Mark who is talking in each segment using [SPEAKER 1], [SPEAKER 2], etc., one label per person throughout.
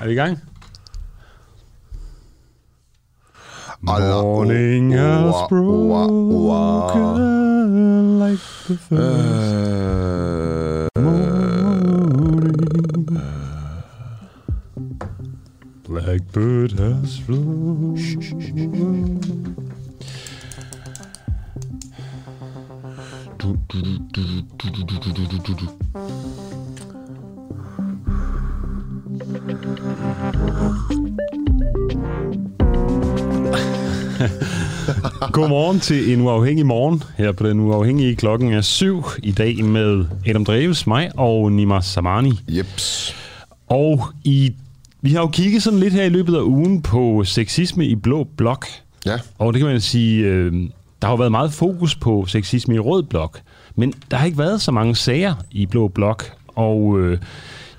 [SPEAKER 1] Er vi i gang? Morning
[SPEAKER 2] oh,
[SPEAKER 1] has
[SPEAKER 2] oh,
[SPEAKER 1] broken
[SPEAKER 2] oh,
[SPEAKER 1] like the first
[SPEAKER 2] Øh,
[SPEAKER 1] morning. Blackbird has flown. Godmorgen til en uafhængig morgen her på den uafhængige klokken er syv i dag med Adam Dreves, mig og Nima Samani.
[SPEAKER 2] Jeps.
[SPEAKER 1] Og i, vi har jo kigget sådan lidt her i løbet af ugen på sexisme i blå blok.
[SPEAKER 2] Ja.
[SPEAKER 1] Og det kan man sige, øh, der har jo været meget fokus på sexisme i rød blok, men der har ikke været så mange sager i blå blok. Og øh,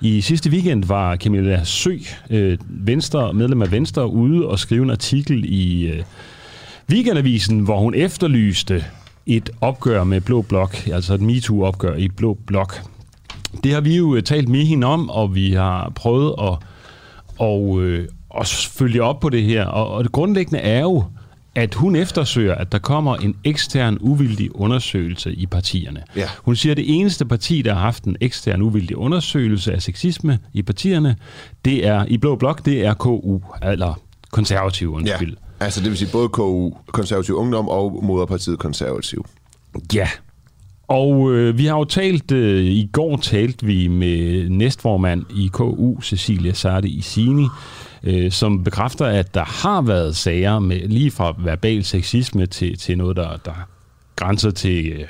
[SPEAKER 1] i sidste weekend var Camilla Sø, øh, Venstre, medlem af Venstre, ude og skrive en artikel i øh, Weekendavisen, hvor hun efterlyste et opgør med blå blok, altså et MeToo-opgør i blå blok. Det har vi jo øh, talt med hende om, og vi har prøvet at, og, øh, at følge op på det her. Og, og det grundlæggende er jo, at hun eftersøger, at der kommer en ekstern uvildig undersøgelse i partierne.
[SPEAKER 2] Ja.
[SPEAKER 1] Hun siger, at det eneste parti, der har haft en ekstern uvildig undersøgelse af sexisme i partierne, det er i Blå Blok, det er KU, eller konservative,
[SPEAKER 2] Ja,
[SPEAKER 1] undskyld
[SPEAKER 2] altså det vil sige både KU, Konservativ Ungdom og Moderpartiet Konservativ.
[SPEAKER 1] Ja. Og øh, vi har jo talt, øh, i går talte vi med næstformand i KU, Cecilia Sarte Isini, øh, som bekræfter, at der har været sager med lige fra verbal sexisme til, til noget, der, der grænser til øh,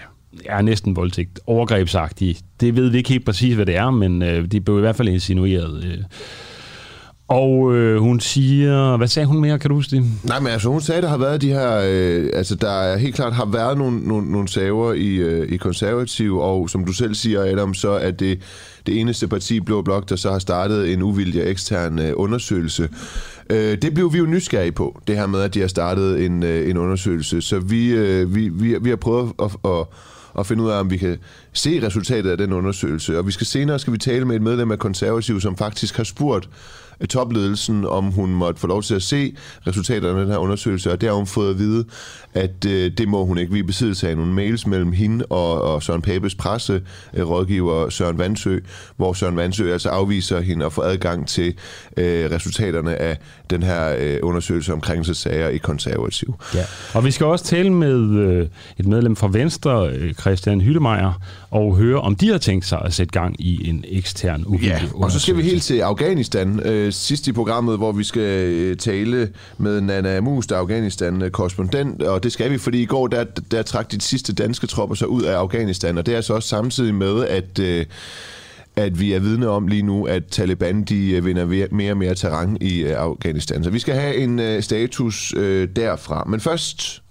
[SPEAKER 1] er næsten voldtægt, overgrebsagtigt. Det ved vi ikke helt præcis, hvad det er, men øh, det blev i hvert fald insinueret. Øh. Og øh, hun siger, hvad sagde hun mere, kan du huske det?
[SPEAKER 2] Nej, men altså hun sagde, der har været de her, øh, altså der er helt klart har været nogle, nogle, nogle saver i, øh, i konservativ, og som du selv siger, Adam, så er det det eneste parti, Blå Blok, der så har startet en uvildig ekstern øh, undersøgelse. Øh, det blev vi jo nysgerrige på, det her med, at de har startet en, øh, en undersøgelse, så vi, øh, vi, vi, vi har prøvet at, at og finde ud af, om vi kan se resultatet af den undersøgelse. Og vi skal senere skal vi tale med et medlem af konservativ, som faktisk har spurgt topledelsen, om hun måtte få lov til at se resultaterne af den her undersøgelse, og der har hun fået at vide, at øh, det må hun ikke. Vi besiddelse af nogle mails mellem hende og, og Søren Papes presse, øh, rådgiver Søren Vandsø, hvor Søren Vandsø altså afviser hende at få adgang til øh, resultaterne af den her øh, undersøgelse om krænkelsessager i konservativ.
[SPEAKER 1] Ja. Og vi skal også tale med øh, et medlem fra Venstre, øh, Christian Hyttemeier, og høre, om de har tænkt sig at sætte gang i en ekstern uvildig
[SPEAKER 2] Ja, og så skal vi helt til Afghanistan. Øh, sidst i programmet, hvor vi skal øh, tale med Nana Mus, der er Afghanistan-korrespondent, og det skal vi, fordi i går, der, der trak de sidste danske tropper sig ud af Afghanistan, og det er så også samtidig med, at... Øh, at vi er vidne om lige nu, at Taliban de øh, vinder mere og mere terræn i øh, Afghanistan. Så vi skal have en øh, status øh, derfra. Men først,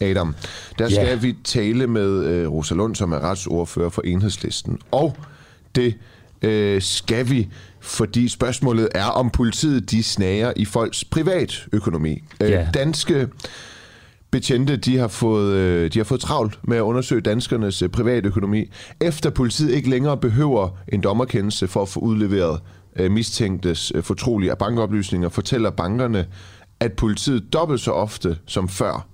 [SPEAKER 2] Adam, der skal
[SPEAKER 1] Ja.
[SPEAKER 2] vi tale med øh, Rosa Lund, som er retsordfører for Enhedslisten. Og det øh, skal vi, fordi spørgsmålet er, om politiet de snager i folks privatøkonomi. Øh,
[SPEAKER 1] Ja.
[SPEAKER 2] Danske betjente, de har, fået, øh, de har fået travlt med at undersøge danskernes øh, privatøkonomi, efter politiet ikke længere behøver en dommerkendelse for at få udleveret mistænktes fortrolige bankoplysninger, fortæller bankerne, at politiet dobbelt så ofte som før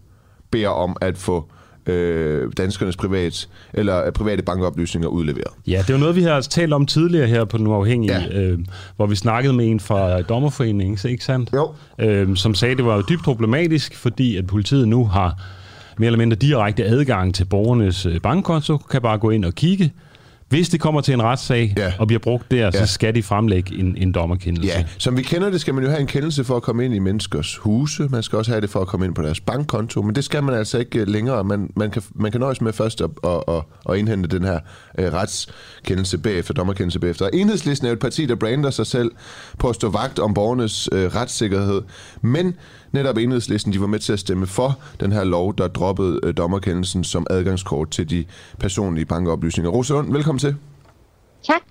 [SPEAKER 2] beder om at få øh, danskernes privat, eller øh, private bankoplysninger udleveret.
[SPEAKER 1] Ja, det er jo noget, vi har talt om tidligere her på Den Uafhængige,
[SPEAKER 2] Ja.
[SPEAKER 1] øh, hvor vi snakkede med en fra Dommerforeningen, ikke sandt?
[SPEAKER 2] Jo.
[SPEAKER 1] Øh, som sagde, at det var dybt problematisk, fordi at politiet nu har mere eller mindre direkte adgang til borgernes øh, bankkonto, kan bare gå ind og kigge. Hvis det kommer til en retssag
[SPEAKER 2] Ja.
[SPEAKER 1] og bliver brugt der,
[SPEAKER 2] Ja.
[SPEAKER 1] så skal de fremlægge en, en dommerkendelse.
[SPEAKER 2] Ja, som vi kender det, skal man jo have en kendelse for at komme ind i menneskers huse. Man skal også have det for at komme ind på deres bankkonto, men det skal man altså ikke øh, længere. Man, man, kan, man kan nøjes med først at, at, at, at indhente den her øh, retskendelse bagefter, dommerkendelse bagefter. Og Enhedslisten er jo et parti, der brander sig selv på at stå vagt om borgernes øh, retssikkerhed, men netop Enhedslisten, de var med til at stemme for den her lov, der droppede øh, dommerkendelsen som adgangskort til de personlige bankoplysninger. Rosa Lund, velkommen til.
[SPEAKER 3] Tak.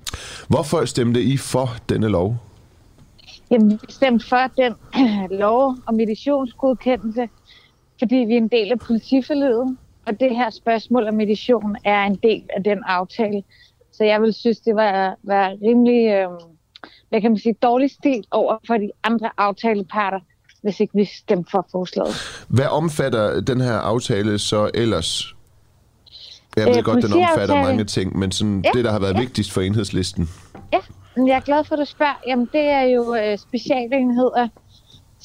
[SPEAKER 2] Hvorfor stemte I for denne lov?
[SPEAKER 3] Jamen, vi stemte for den lov om meditionsgodkendelse, fordi vi er en del af politiforledet, og det her spørgsmål om medition er en del af den aftale. Så jeg vil synes, det var, var rimelig øh, hvad kan man sige, dårlig stil over for de andre aftaleparter, hvis ikke vi stemmer for forslaget.
[SPEAKER 2] Hvad omfatter den her aftale så ellers? Jeg ved
[SPEAKER 3] Øh,
[SPEAKER 2] godt, den omfatter mange ting, men sådan
[SPEAKER 3] Ja,
[SPEAKER 2] det, der har været
[SPEAKER 3] ja.
[SPEAKER 2] vigtigst for enhedslisten.
[SPEAKER 3] Ja, men jeg er glad for, at du spørger. Jamen, det er jo øh, specialenheder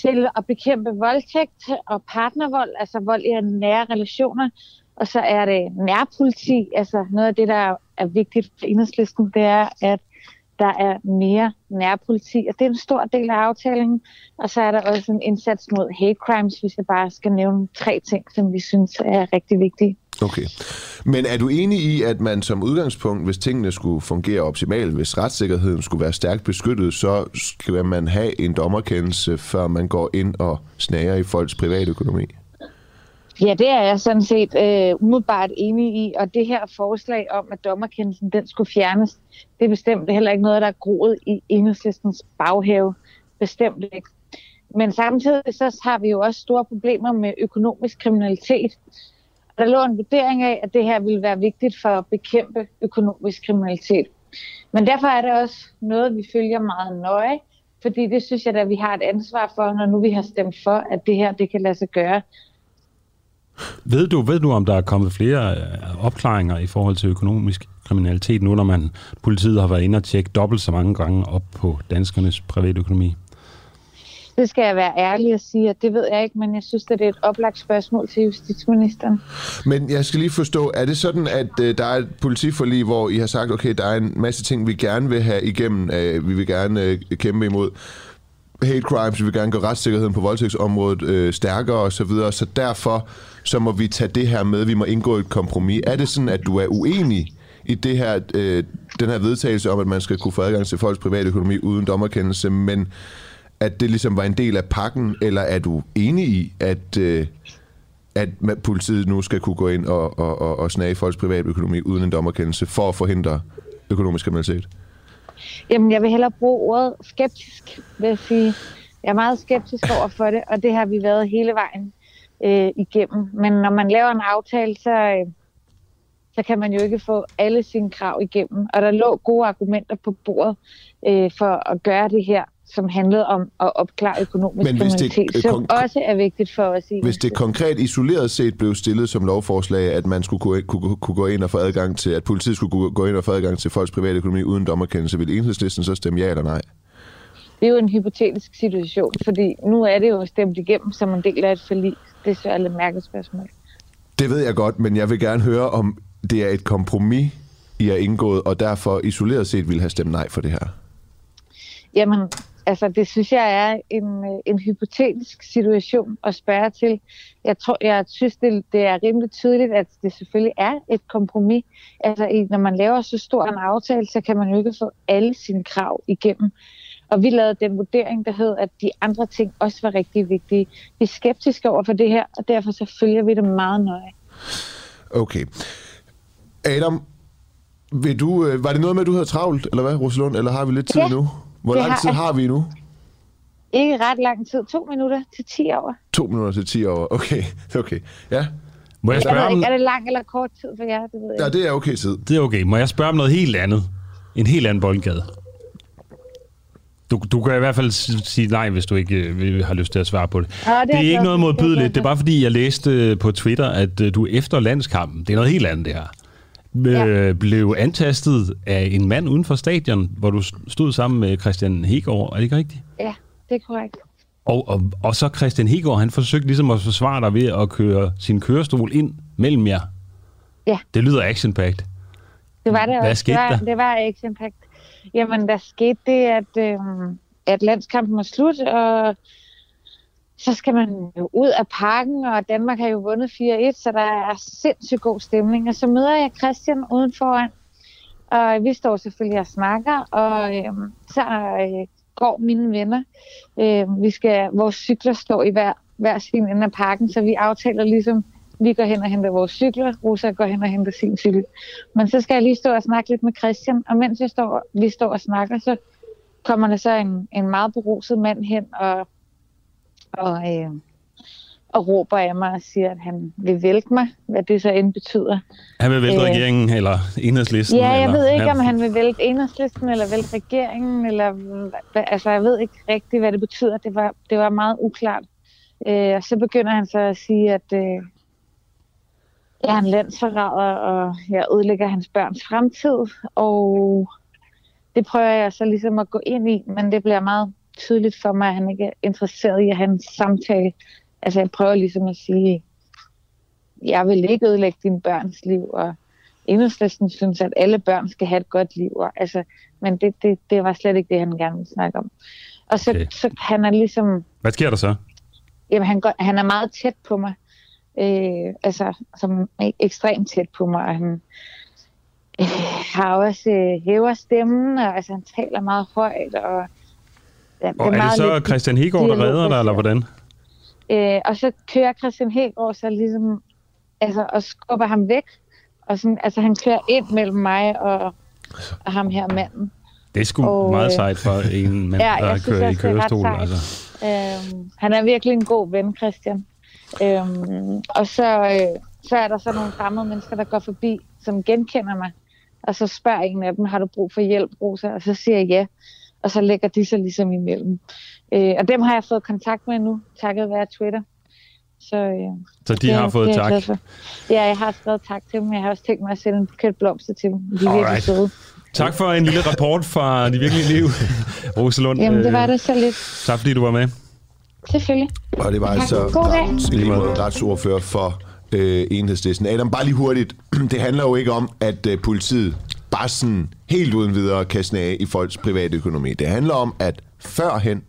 [SPEAKER 3] til at bekæmpe voldtægt og partnervold, altså vold i nære relationer. Og så er det nærpoliti, altså noget af det, der er vigtigt for enhedslisten, det er, at der er mere nærpoliti, og det er en stor del af aftalen. Og så er der også en indsats mod hate crimes, hvis jeg bare skal nævne tre ting, som vi synes er rigtig vigtige.
[SPEAKER 2] Okay. Men er du enig i, at man som udgangspunkt, hvis tingene skulle fungere optimalt, hvis retssikkerheden skulle være stærkt beskyttet, så skal man have en dommerkendelse, før man går ind og snager i folks privatøkonomi?
[SPEAKER 3] Ja, det er jeg sådan set øh, umiddelbart enig i, og det her forslag om, at dommerkendelsen den skulle fjernes, det er bestemt heller ikke noget, der er groet i enhedslistens baghave. Bestemt ikke. Men samtidig så har vi jo også store problemer med økonomisk kriminalitet. Der lå en vurdering af, at det her ville være vigtigt for at bekæmpe økonomisk kriminalitet. Men derfor er det også noget, vi følger meget nøje, fordi det synes jeg, at vi har et ansvar for, når nu vi har stemt for, at det her det kan lade sig gøre.
[SPEAKER 1] Ved du, ved du, om der er kommet flere øh, opklaringer i forhold til økonomisk kriminalitet, nu når man, politiet har været inde og tjekke dobbelt så mange gange op på danskernes privatøkonomi?
[SPEAKER 3] Det skal jeg være ærlig at sige, at det ved jeg ikke, men jeg synes, at det er et oplagt spørgsmål til justitsministeren.
[SPEAKER 2] Men jeg skal lige forstå, er det sådan, at øh, der er et politiforlig, hvor I har sagt, okay, der er en masse ting, vi gerne vil have igennem, øh, vi vil gerne øh, kæmpe imod hate crimes, vi vil gerne gøre retssikkerheden på voldtægtsområdet øh, stærkere osv., så, videre, så derfor så må vi tage det her med, vi må indgå et kompromis. Er det sådan, at du er uenig i det her, øh, den her vedtagelse om, at man skal kunne få adgang til folks private økonomi uden dommerkendelse, men at det ligesom var en del af pakken, eller er du enig i, at, øh, at politiet nu skal kunne gå ind og, og, og, og snage folks private økonomi uden en dommerkendelse for at forhindre økonomisk kriminalitet?
[SPEAKER 3] Jamen, jeg vil hellere bruge ordet skeptisk, vil jeg sige. Jeg er meget skeptisk over for det, og det har vi været hele vejen øh, igennem. Men når man laver en aftale, så, øh, så kan man jo ikke få alle sine krav igennem. Og der lå gode argumenter på bordet øh, for at gøre det her, som handlede om at opklare økonomisk
[SPEAKER 2] Men hvis det-
[SPEAKER 3] kriminalitet, som
[SPEAKER 2] kon-
[SPEAKER 3] også er vigtigt for os. i
[SPEAKER 2] Hvis det konkret isoleret set blev stillet som lovforslag, at man skulle kunne, kunne, kunne gå ind og få adgang til, at politiet skulle kunne gå ind og få adgang til folks private økonomi uden dommerkendelse, vil enhedslisten så stemme ja eller nej?
[SPEAKER 3] Det er jo en hypotetisk situation, fordi nu er det jo stemt igennem som en del af et forlig. Det er så et mærkeligt spørgsmål.
[SPEAKER 2] Det ved jeg godt, men jeg vil gerne høre, om det er et kompromis, I har indgået, og derfor isoleret set vil have stemt nej for det her.
[SPEAKER 3] Jamen, altså det synes jeg er en, øh, en hypotetisk situation at spørge til. Jeg tror, jeg synes, det, det er rimelig tydeligt, at det selvfølgelig er et kompromis. Altså når man laver så stor en aftale, så kan man jo ikke få alle sine krav igennem. Og vi lavede den vurdering, der hed, at de andre ting også var rigtig vigtige. Vi er skeptiske over for det her, og derfor så følger vi det meget nøje.
[SPEAKER 2] Okay. Adam, vil du, øh, var det noget med, at du havde travlt, eller hvad, Rosalund, eller har vi lidt tid
[SPEAKER 3] Ja,
[SPEAKER 2] nu? Hvor
[SPEAKER 3] det
[SPEAKER 2] lang
[SPEAKER 3] har
[SPEAKER 2] tid
[SPEAKER 3] jeg.
[SPEAKER 2] har vi nu?
[SPEAKER 3] Ikke ret lang tid, to minutter til 10 år.
[SPEAKER 2] To minutter til 10 år. Okay, okay. Ja,
[SPEAKER 1] Må jeg
[SPEAKER 3] Jeg
[SPEAKER 1] spørge
[SPEAKER 3] ved
[SPEAKER 1] om,
[SPEAKER 3] ikke, er det lang eller kort tid for jer? Det ved jeg
[SPEAKER 2] ja det er okay tid.
[SPEAKER 1] det er okay. Må jeg spørge om noget helt andet? En helt anden boldgade. Du, du kan i hvert fald sige nej, hvis du ikke øh, vil- har lyst til at svare på det.
[SPEAKER 3] Nå, det er
[SPEAKER 1] det er
[SPEAKER 3] jeg
[SPEAKER 1] ikke noget
[SPEAKER 3] er jeg
[SPEAKER 1] modbydeligt. Det er bare fordi, jeg læste øh, på Twitter, at øh, du efter landskampen, det er noget helt andet det her,
[SPEAKER 3] Ja.
[SPEAKER 1] blev antastet af en mand uden for stadion, hvor du stod sammen med Christian Hegård. Er det ikke rigtigt?
[SPEAKER 3] Ja, det er korrekt.
[SPEAKER 1] Og, og, og så Christian Hegård, han forsøgte ligesom at forsvare dig ved at køre sin kørestol ind mellem jer.
[SPEAKER 3] Ja.
[SPEAKER 1] Det lyder action -packed.
[SPEAKER 3] Det var det
[SPEAKER 1] Hvad
[SPEAKER 3] også.
[SPEAKER 1] skete
[SPEAKER 3] det var,
[SPEAKER 1] der?
[SPEAKER 3] Det var Action Pact. Jamen, der skete det, at, øh, at landskampen var slut, og så skal man jo ud af parken, og Danmark har jo vundet 4-1, så der er sindssygt god stemning. Og så møder jeg Christian udenfor, og vi står selvfølgelig og snakker, og øh, så øh, går mine venner. Øh, vi skal, vores cykler står i hver, hver sin ende af parken, så vi aftaler ligesom, vi går hen og henter vores cykler, Rosa går hen og henter sin cykel. Men så skal jeg lige stå og snakke lidt med Christian, og mens jeg står, vi står og snakker, så kommer der så en, en meget beruset mand hen og, og øh, og råber af mig og siger, at han vil vælte mig, hvad det så end betyder.
[SPEAKER 1] Han vil vælte øh, regeringen eller enhedslisten?
[SPEAKER 3] Ja, jeg
[SPEAKER 1] eller,
[SPEAKER 3] ved ikke, ja. om han vil vælte enhedslisten eller vælte regeringen, eller, altså jeg ved ikke rigtigt, hvad det betyder. Det var, det var meget uklart. Øh, og så begynder han så at sige, at øh, jeg er en landsforræder, og jeg ødelægger hans børns fremtid, og det prøver jeg så ligesom at gå ind i, men det bliver meget tydeligt for mig, at han ikke er interesseret i at have en samtale. Altså jeg prøver ligesom at sige, jeg vil ikke ødelægge dine børns liv, og enhedslisten synes, at alle børn skal have et godt liv. Og, altså, men det, det, det var slet ikke det, han gerne ville snakke om. Og så, okay. så han er ligesom...
[SPEAKER 1] Hvad sker der så?
[SPEAKER 3] Jamen, han, går, han er meget tæt på mig. Øh, altså, som ekstremt tæt på mig. Og han øh, har også øh, hæver stemmen, og altså, han taler meget højt. Og,
[SPEAKER 1] ja, og er, er det så Christian Hegård, der redder dig, eller hvordan?
[SPEAKER 3] Øh, og så kører Christian Hegård så ligesom, altså, og skubber ham væk. Og sådan, altså, han kører ind mellem mig og, og ham her manden.
[SPEAKER 1] Det er sgu og, meget øh, sejt for en mand, ja, der kører i kørestol. Altså.
[SPEAKER 3] Øhm, han er virkelig en god ven, Christian. Øhm, og så, øh, så er der så nogle fremmede mennesker, der går forbi, som genkender mig. Og så spørger en af dem, har du brug for hjælp, Rosa? Og så siger jeg ja. Og så lægger de sig ligesom imellem. Øh, og dem har jeg fået kontakt med nu, takket være Twitter.
[SPEAKER 1] Så, øh, så de det, har fået det, tak?
[SPEAKER 3] Ja, jeg har skrevet tak til dem. Jeg har også tænkt mig at sætte en buket blomster til dem. De er virkelig søde.
[SPEAKER 1] Tak for en lille rapport fra de virkelige liv, Rosalund.
[SPEAKER 3] Jamen, det var det så lidt.
[SPEAKER 1] Tak fordi du var med.
[SPEAKER 3] Selvfølgelig.
[SPEAKER 2] Og det var tak. altså retsordfører for øh, enhedslisten. Adam, bare lige hurtigt. Det handler jo ikke om, at øh, politiet bare sådan helt uden videre kan snage i folks private økonomi. Det handler om, at førhen,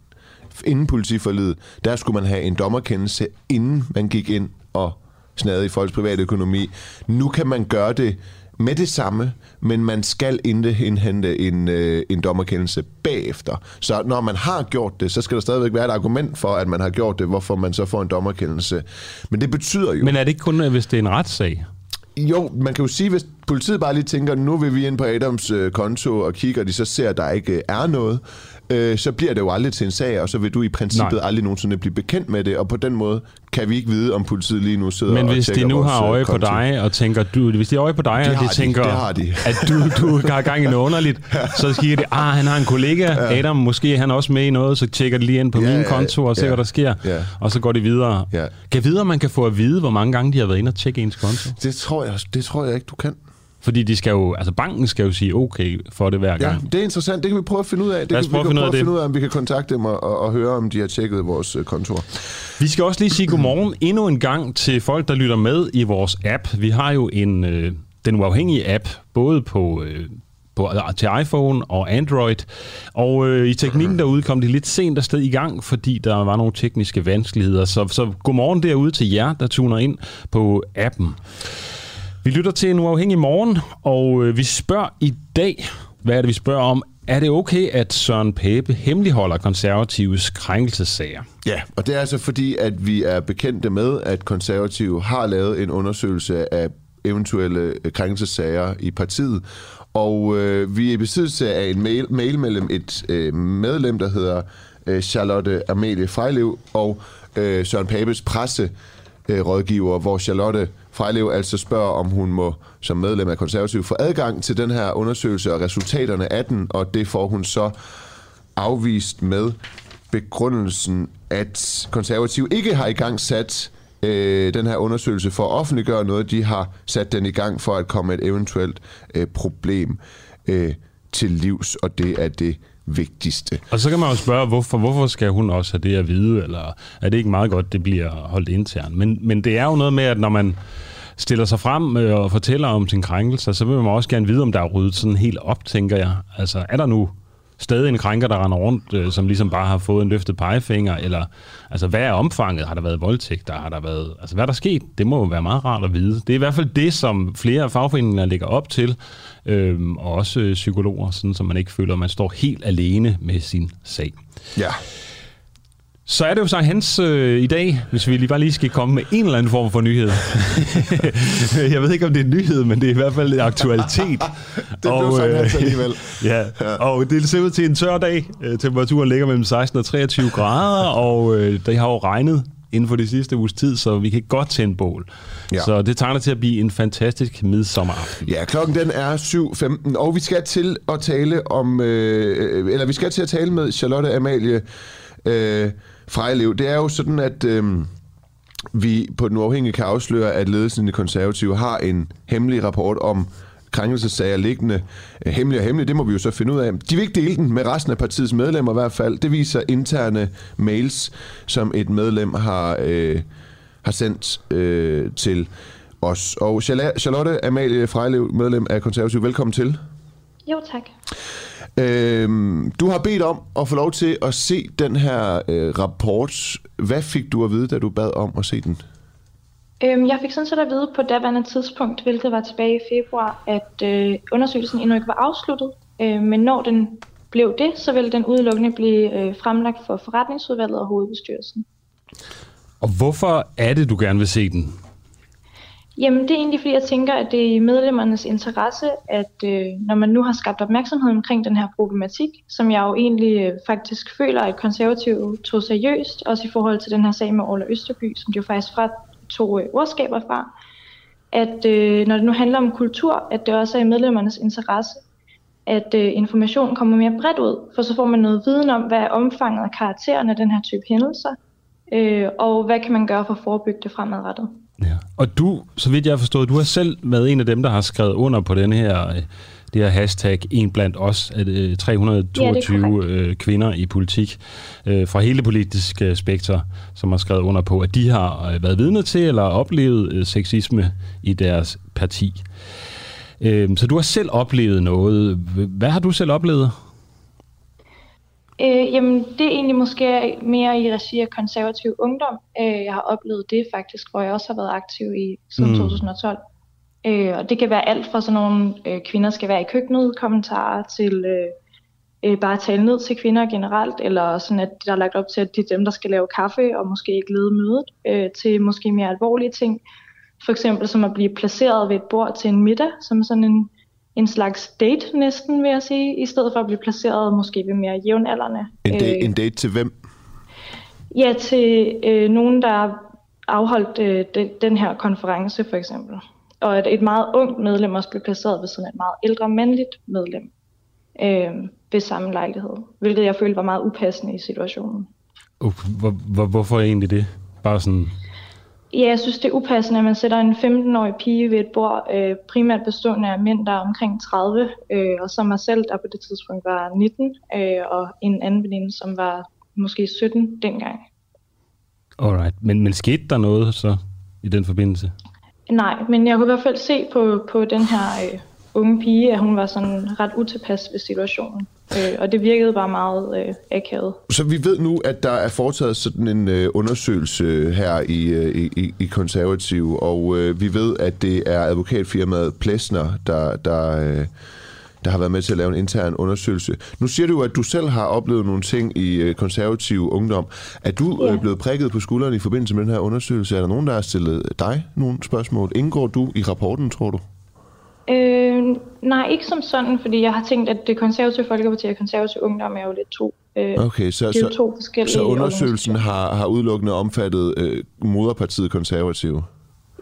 [SPEAKER 2] inden politiforledet, der skulle man have en dommerkendelse, inden man gik ind og snagede i folks private økonomi. Nu kan man gøre det med det samme, men man skal indhente en, øh, en dommerkendelse bagefter. Så når man har gjort det, så skal der stadigvæk være et argument for, at man har gjort det, hvorfor man så får en dommerkendelse. Men det betyder jo...
[SPEAKER 1] Men er det ikke kun, øh, hvis det er en retssag?
[SPEAKER 2] Jo, man kan jo sige, hvis politiet bare lige tænker, nu vil vi ind på Adams øh, konto og kigger, og de så ser, at der ikke øh, er noget, øh, så bliver det jo aldrig til en sag, og så vil du i princippet Nej. aldrig nogensinde blive bekendt med det, og på den måde kan vi ikke vide, om politiet lige nu sidder
[SPEAKER 1] Men
[SPEAKER 2] og
[SPEAKER 1] hvis de nu har øje på dig, og tænker, du, hvis de har øje på dig,
[SPEAKER 2] de
[SPEAKER 1] og de, de tænker,
[SPEAKER 2] det har de.
[SPEAKER 1] at du, du har gang i noget underligt, så siger de, ah, han har en kollega, ja. Adam, måske er han også med i noget, så tjekker de lige ind på ja, min konto og ser, ja, hvad der sker, ja. og så går de videre. Ja. Kan videre, man kan få at vide, hvor mange gange de har været inde og tjekke ens konto?
[SPEAKER 2] Det tror jeg, det tror jeg ikke, du kan.
[SPEAKER 1] Fordi de skal jo, altså banken skal jo sige okay for det hver gang.
[SPEAKER 2] Ja, det er interessant. Det kan vi prøve at finde ud af. Det Lad os kan, prøve, vi kan prøve at finde ud af, om vi kan kontakte dem og, og, og høre, om de har tjekket vores øh, kontor.
[SPEAKER 1] Vi skal også lige sige godmorgen endnu en gang til folk, der lytter med i vores app. Vi har jo en, øh, den uafhængige app, både på... Øh, på, øh, til iPhone og Android. Og øh, i teknikken derude kom det lidt sent afsted i gang, fordi der var nogle tekniske vanskeligheder. Så, så godmorgen derude til jer, der tuner ind på appen. Vi lytter til en uafhængig morgen, og øh, vi spørger i dag, hvad er det, vi spørger om? Er det okay, at Søren Pape hemmeligholder konservatives krænkelsessager?
[SPEAKER 2] Ja, og det er altså fordi, at vi er bekendte med, at konservative har lavet en undersøgelse af eventuelle øh, krænkelsesager krænkelsessager i partiet, og øh, vi er i besiddelse af en mail, mail mellem et øh, medlem, der hedder øh, Charlotte Amelie Frejlev, og øh, Søren Papes presse øh, rådgiver, hvor Charlotte Frejlev altså spørger, om hun må som medlem af konservativ få adgang til den her undersøgelse og resultaterne af den, og det får hun så afvist med begrundelsen, at konservativ ikke har i gang sat øh, den her undersøgelse for at offentliggøre noget. De har sat den i gang for at komme et eventuelt øh, problem øh, til livs, og det er det vigtigste.
[SPEAKER 1] Og så kan man jo spørge, hvorfor, hvorfor skal hun også have det at vide, eller er det ikke meget godt, det bliver holdt internt? Men, men det er jo noget med, at når man stiller sig frem øh, og fortæller om sin krænkelse, så vil man også gerne vide, om der er ryddet sådan helt op, tænker jeg. Altså, er der nu stadig en krænker, der render rundt, øh, som ligesom bare har fået en løftet pegefinger, eller altså, hvad er omfanget? Har der været voldtægt? Der har der været, altså, hvad er der sket? Det må jo være meget rart at vide. Det er i hvert fald det, som flere fagforeninger lægger op til, øh, og også øh, psykologer, sådan, så man ikke føler, at man står helt alene med sin sag.
[SPEAKER 2] Ja.
[SPEAKER 1] Så er det jo så hans øh, i dag, hvis vi lige bare lige skal komme med en eller anden form for nyhed. jeg ved ikke, om det er en nyhed, men det er i hvert fald en aktualitet.
[SPEAKER 2] det og, blev sådan øh, alligevel.
[SPEAKER 1] ja, ja, og det ser ud til en tør dag. Øh, temperaturen ligger mellem 16 og 23 grader, og øh, det har jo regnet inden for de sidste uges tid, så vi kan godt tænde bål. Ja. Så det tegner til at blive en fantastisk midsommeraften.
[SPEAKER 2] Ja, klokken den er 7.15, og vi skal til at tale om, øh, eller vi skal til at tale med Charlotte Amalie øh, Frejlev. Det er jo sådan, at... Øh, vi på den uafhængige kan afsløre, at ledelsen i konservative har en hemmelig rapport om krænkelsesager liggende øh, hemmelig og hemmelig. Det må vi jo så finde ud af. De vil ikke dele den med resten af partiets medlemmer i hvert fald. Det viser interne mails, som et medlem har, øh, har sendt øh, til os. Og Charlotte Amalie Frejlev, medlem af konservative, velkommen til.
[SPEAKER 4] Jo, tak.
[SPEAKER 2] Øhm, du har bedt om at få lov til at se den her øh, rapport. Hvad fik du at vide, da du bad om at se den?
[SPEAKER 4] Øhm, jeg fik sådan set at vide på daværende tidspunkt, hvilket var tilbage i februar, at øh, undersøgelsen endnu ikke var afsluttet. Øh, men når den blev det, så ville den udelukkende blive øh, fremlagt for forretningsudvalget og hovedbestyrelsen.
[SPEAKER 1] Og hvorfor er det, du gerne vil se den?
[SPEAKER 4] Jamen, det er egentlig, fordi jeg tænker, at det er i medlemmernes interesse, at øh, når man nu har skabt opmærksomhed omkring den her problematik, som jeg jo egentlig øh, faktisk føler, at konservative tog seriøst, også i forhold til den her sag med Orla Østerby, som de jo faktisk fra to øh, ordskaber fra, at øh, når det nu handler om kultur, at det også er i medlemmernes interesse, at øh, informationen kommer mere bredt ud, for så får man noget viden om, hvad er omfanget og karakteren af den her type hændelser, øh, og hvad kan man gøre for at forebygge det fremadrettet.
[SPEAKER 1] Ja. Og du, så vidt jeg har forstået, du har selv været en af dem, der har skrevet under på den her, øh, det her hashtag en blandt os, at 322 ja, øh, kvinder i politik øh, fra hele politiske spekter, som har skrevet under på, at de har været vidne til eller oplevet sexisme i deres parti. Så du har selv oplevet noget. Hvad har du selv oplevet?
[SPEAKER 4] Øh, jamen, det er egentlig måske mere i regi af konservativ ungdom. Øh, jeg har oplevet det faktisk, hvor jeg også har været aktiv i siden mm. 2012. Øh, og det kan være alt fra sådan nogle øh, kvinder skal være i køkkenet kommentarer til øh, øh, bare tale ned til kvinder generelt, eller sådan at der er lagt op til, at det er dem, der skal lave kaffe og måske ikke lede mødet, øh, til måske mere alvorlige ting. For eksempel som at blive placeret ved et bord til en middag, som sådan en en slags date næsten, vil jeg sige, i stedet for at blive placeret måske ved mere jævnaldrende.
[SPEAKER 2] En, da- øh, en date til hvem?
[SPEAKER 4] Ja, til øh, nogen, der afholdt øh, de, den her konference for eksempel. Og at et meget ungt medlem også blev placeret ved sådan et meget ældre mandligt medlem øh, ved samme lejlighed. Hvilket jeg følte var meget upassende i situationen.
[SPEAKER 1] Uh, hvor, hvor, hvorfor egentlig det? Bare sådan
[SPEAKER 4] Ja, jeg synes, det er upassende, at man sætter en 15-årig pige ved et bord, øh, primært bestående af mænd, der er omkring 30, øh, og som mig selv, der på det tidspunkt var 19, øh, og en anden veninde, som var måske 17 dengang.
[SPEAKER 1] Alright, men, men skete der noget så i den forbindelse?
[SPEAKER 4] Nej, men jeg kunne i hvert fald se på, på den her øh, unge pige, at hun var sådan ret utilpas ved situationen. Øh, og det virkede bare meget øh, akavet.
[SPEAKER 2] Så vi ved nu, at der er foretaget sådan en øh, undersøgelse her i, øh, i, i konservativ, og øh, vi ved, at det er advokatfirmaet Plesner, der, der, øh, der har været med til at lave en intern undersøgelse. Nu siger du, at du selv har oplevet nogle ting i øh, konservativ ungdom. Er du ja. øh, blevet prikket på skulderen i forbindelse med den her undersøgelse? Er der nogen, der har stillet dig nogle spørgsmål? Indgår du i rapporten, tror du?
[SPEAKER 4] Øh, nej, ikke som sådan, fordi jeg har tænkt, at det konservative Folkeparti og konservative ungdom er jo lidt to, øh,
[SPEAKER 2] okay, så, det er to forskellige Så undersøgelsen har, har udelukkende omfattet øh, moderpartiet konservative?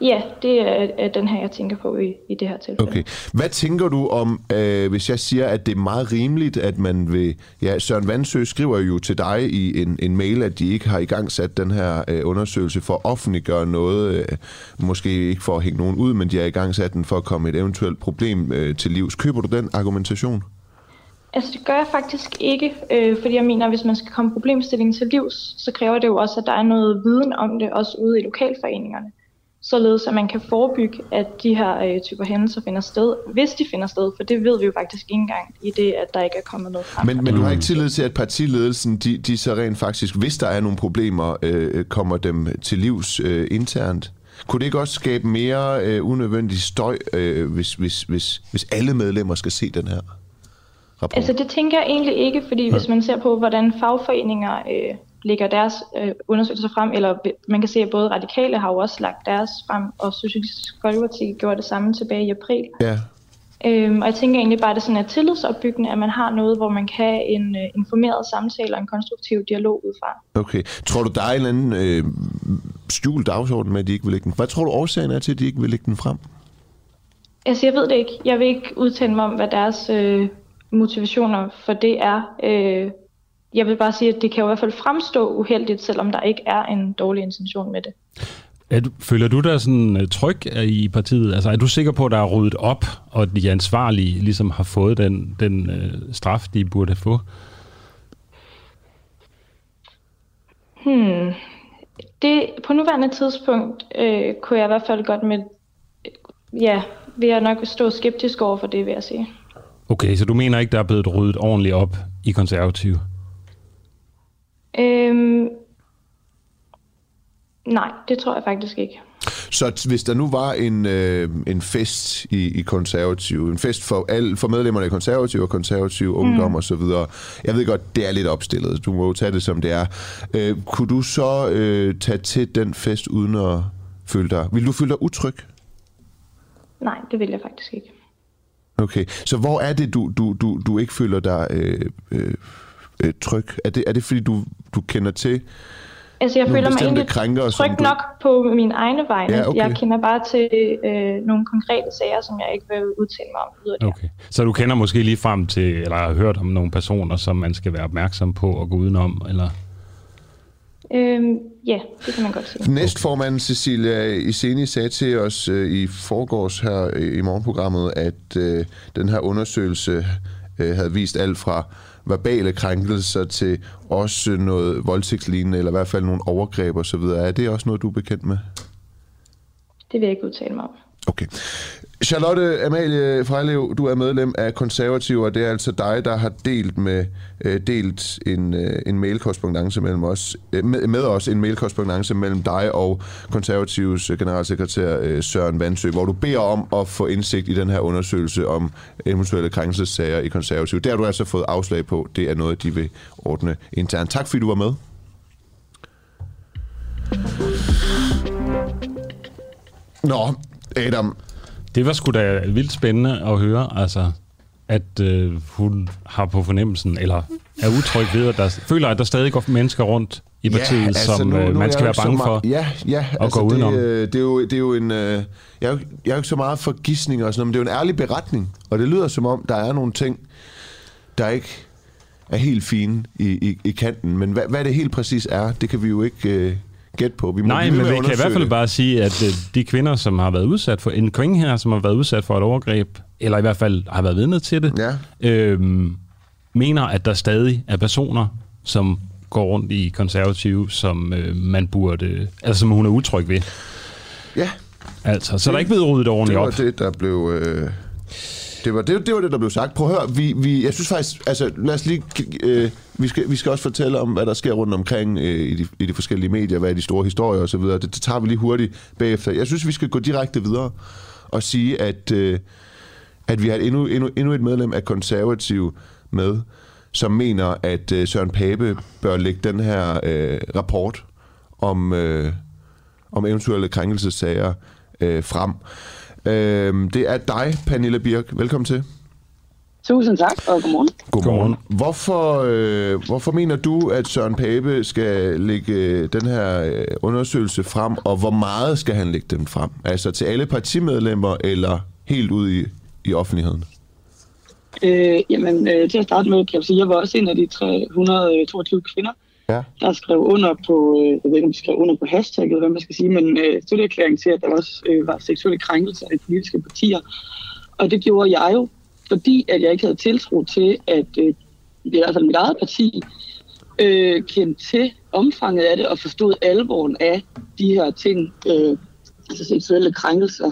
[SPEAKER 4] Ja, det er, er den her, jeg tænker på i, i det her tilfælde.
[SPEAKER 2] Okay. Hvad tænker du om, øh, hvis jeg siger, at det er meget rimeligt, at man vil... Ja, Søren Vandsø skriver jo til dig i en, en mail, at de ikke har i gang sat den her øh, undersøgelse for at offentliggøre noget. Øh, måske ikke for at hænge nogen ud, men de har i gang sat den for at komme et eventuelt problem øh, til livs. Køber du den argumentation?
[SPEAKER 4] Altså det gør jeg faktisk ikke, øh, fordi jeg mener, at hvis man skal komme problemstillingen til livs, så kræver det jo også, at der er noget viden om det, også ude i lokalforeningerne således at man kan forebygge, at de her øh, typer hændelser finder sted, hvis de finder sted, for det ved vi jo faktisk ikke engang i det, at der ikke er kommet noget frem.
[SPEAKER 2] Men, men du har ikke tillid til, at partiledelsen, de, de så rent faktisk, hvis der er nogle problemer, øh, kommer dem til livs øh, internt? Kunne det ikke også skabe mere øh, unødvendig støj, øh, hvis, hvis, hvis, hvis alle medlemmer skal se den her rapport?
[SPEAKER 4] Altså det tænker jeg egentlig ikke, fordi ja. hvis man ser på, hvordan fagforeninger øh, lægger deres øh, undersøgelser frem, eller man kan se, at både radikale har jo også lagt deres frem, og Socialistisk Folkeparti gjorde det samme tilbage i april.
[SPEAKER 2] Ja.
[SPEAKER 4] Øhm, og jeg tænker egentlig bare, at det sådan er tillidsopbyggende, at man har noget, hvor man kan have en øh, informeret samtale og en konstruktiv dialog ud fra.
[SPEAKER 2] Okay. Tror du, der er en eller anden øh, skjult dagsorden med, at de ikke vil lægge den? Hvad tror du årsagen er til, at de ikke vil lægge den frem?
[SPEAKER 4] Altså, jeg ved det ikke. Jeg vil ikke udtale mig om, hvad deres øh, motivationer for det er. Øh, jeg vil bare sige, at det kan jo i hvert fald fremstå uheldigt, selvom der ikke er en dårlig intention med det.
[SPEAKER 1] Er du, føler du dig sådan uh, tryg i partiet? Altså er du sikker på, at der er ryddet op, og at de ansvarlige ligesom har fået den, den uh, straf, de burde få?
[SPEAKER 4] Hmm. Det, på nuværende tidspunkt øh, kunne jeg i hvert fald godt med, ja, vil jeg nok stå skeptisk over for det, vil jeg sige.
[SPEAKER 1] Okay, så du mener ikke, der er blevet ryddet ordentligt op i konservative?
[SPEAKER 4] Øhm, nej, det tror jeg faktisk ikke.
[SPEAKER 2] Så hvis der nu var en, øh, en fest i, i konservativ, en fest for, alle, for medlemmerne af konservativ og konservativ ungdom mm. og så videre. Jeg ved godt, det er lidt opstillet. Du må jo tage det, som det er. Øh, kunne du så øh, tage til den fest uden at føle dig... Vil du føle dig utryg?
[SPEAKER 4] Nej, det vil jeg faktisk ikke.
[SPEAKER 2] Okay, så hvor er det, du, du, du, du ikke føler dig øh, øh, øh, tryg? Er det, er det fordi, du, du kender til
[SPEAKER 4] Altså, jeg føler mig egentlig
[SPEAKER 2] krænker,
[SPEAKER 4] tryg
[SPEAKER 2] du...
[SPEAKER 4] nok på min egne vegne.
[SPEAKER 2] Ja, okay.
[SPEAKER 4] Jeg kender bare til øh, nogle konkrete sager, som jeg ikke vil udtale mig om yderligere.
[SPEAKER 1] Okay. Så du kender måske lige frem til, eller har hørt om nogle personer, som man skal være opmærksom på at gå udenom, eller?
[SPEAKER 4] Øhm, ja, det kan man godt sige.
[SPEAKER 2] Næstformanden Cecilia Iseni sagde til os øh, i forgårs her i morgenprogrammet, at øh, den her undersøgelse øh, havde vist alt fra verbale krænkelser til også noget voldtægtslignende, eller i hvert fald nogle overgreb osv. Er det også noget, du er bekendt med?
[SPEAKER 4] Det vil jeg ikke udtale mig om.
[SPEAKER 2] Okay. Charlotte Amalie Frejlev, du er medlem af Konservative, og det er altså dig, der har delt med øh, delt en, øh, en mailkorrespondance mellem os, øh, med, med os, en mailkorrespondance mellem dig og Konservatives øh, generalsekretær øh, Søren Vandsø, hvor du beder om at få indsigt i den her undersøgelse om eventuelle krænkelsessager i Konservative. Det har du altså fået afslag på. Det er noget, de vil ordne internt. Tak fordi du var med. Nå, Adam,
[SPEAKER 1] det var sgu da vildt spændende at høre, altså, at øh, hun har på fornemmelsen, eller er utryg ved, at der føler, at der stadig går mennesker rundt i partiet, ja, altså, som nu, øh, nu man skal være bange for
[SPEAKER 2] ja, ja,
[SPEAKER 1] at
[SPEAKER 2] altså,
[SPEAKER 1] gå udenom.
[SPEAKER 2] Det, øh, det, er jo, det er jo en... Øh, jeg, er jo, jeg er jo ikke så meget for gissninger og sådan noget, men det er jo en ærlig beretning, og det lyder som om, der er nogle ting, der ikke er helt fine i, i, i kanten, men hvad, hvad det helt præcis er, det kan vi jo ikke... Øh, gæt på. Vi må
[SPEAKER 1] Nej, men vi kan i hvert fald bare sige, at øh, de kvinder, som har været udsat for en kvinde her, som har været udsat for et overgreb, eller i hvert fald har været vidne til det, ja. øhm, mener, at der stadig er personer, som går rundt i konservative, som øh, man burde, altså som hun er utryg ved.
[SPEAKER 2] Ja.
[SPEAKER 1] Altså, så det, der er ikke blevet ryddet ordentligt op.
[SPEAKER 2] Det var op. det, der blev... Øh det var det, det var det, der blev sagt. Prøv at høre, vi, vi, jeg synes faktisk, altså lad os lige, øh, vi, skal, vi skal også fortælle om, hvad der sker rundt omkring øh, i, de, i de forskellige medier, hvad er de store historier osv. Det, det tager vi lige hurtigt bagefter. Jeg synes, vi skal gå direkte videre og sige, at, øh, at vi har endnu, endnu, endnu et medlem af konservativ med, som mener, at øh, Søren Pape bør lægge den her øh, rapport om, øh, om eventuelle krænkelsesager øh, frem. Øh, det er dig, Pernille Birk. Velkommen til.
[SPEAKER 5] Tusind tak, og godmorgen.
[SPEAKER 2] Godmorgen. Hvorfor, øh, hvorfor mener du, at Søren Pape skal lægge den her øh, undersøgelse frem, og hvor meget skal han lægge den frem? Altså til alle partimedlemmer, eller helt ud i, i offentligheden?
[SPEAKER 5] Øh, jamen, øh, til at starte med, kan jeg sige, at jeg var også en af de 322 kvinder, ja. der skrev under på, øh, jeg ved ikke om de skrev under på hashtagget, hvad man skal sige, men øh, støtteerklæring til, at der også øh, var seksuelle krænkelser i politiske partier. Og det gjorde jeg jo, fordi at jeg ikke havde tiltro til, at øh, i hvert fald mit eget parti øh, kendte til omfanget af det og forstod alvoren af de her ting, øh, altså seksuelle krænkelser.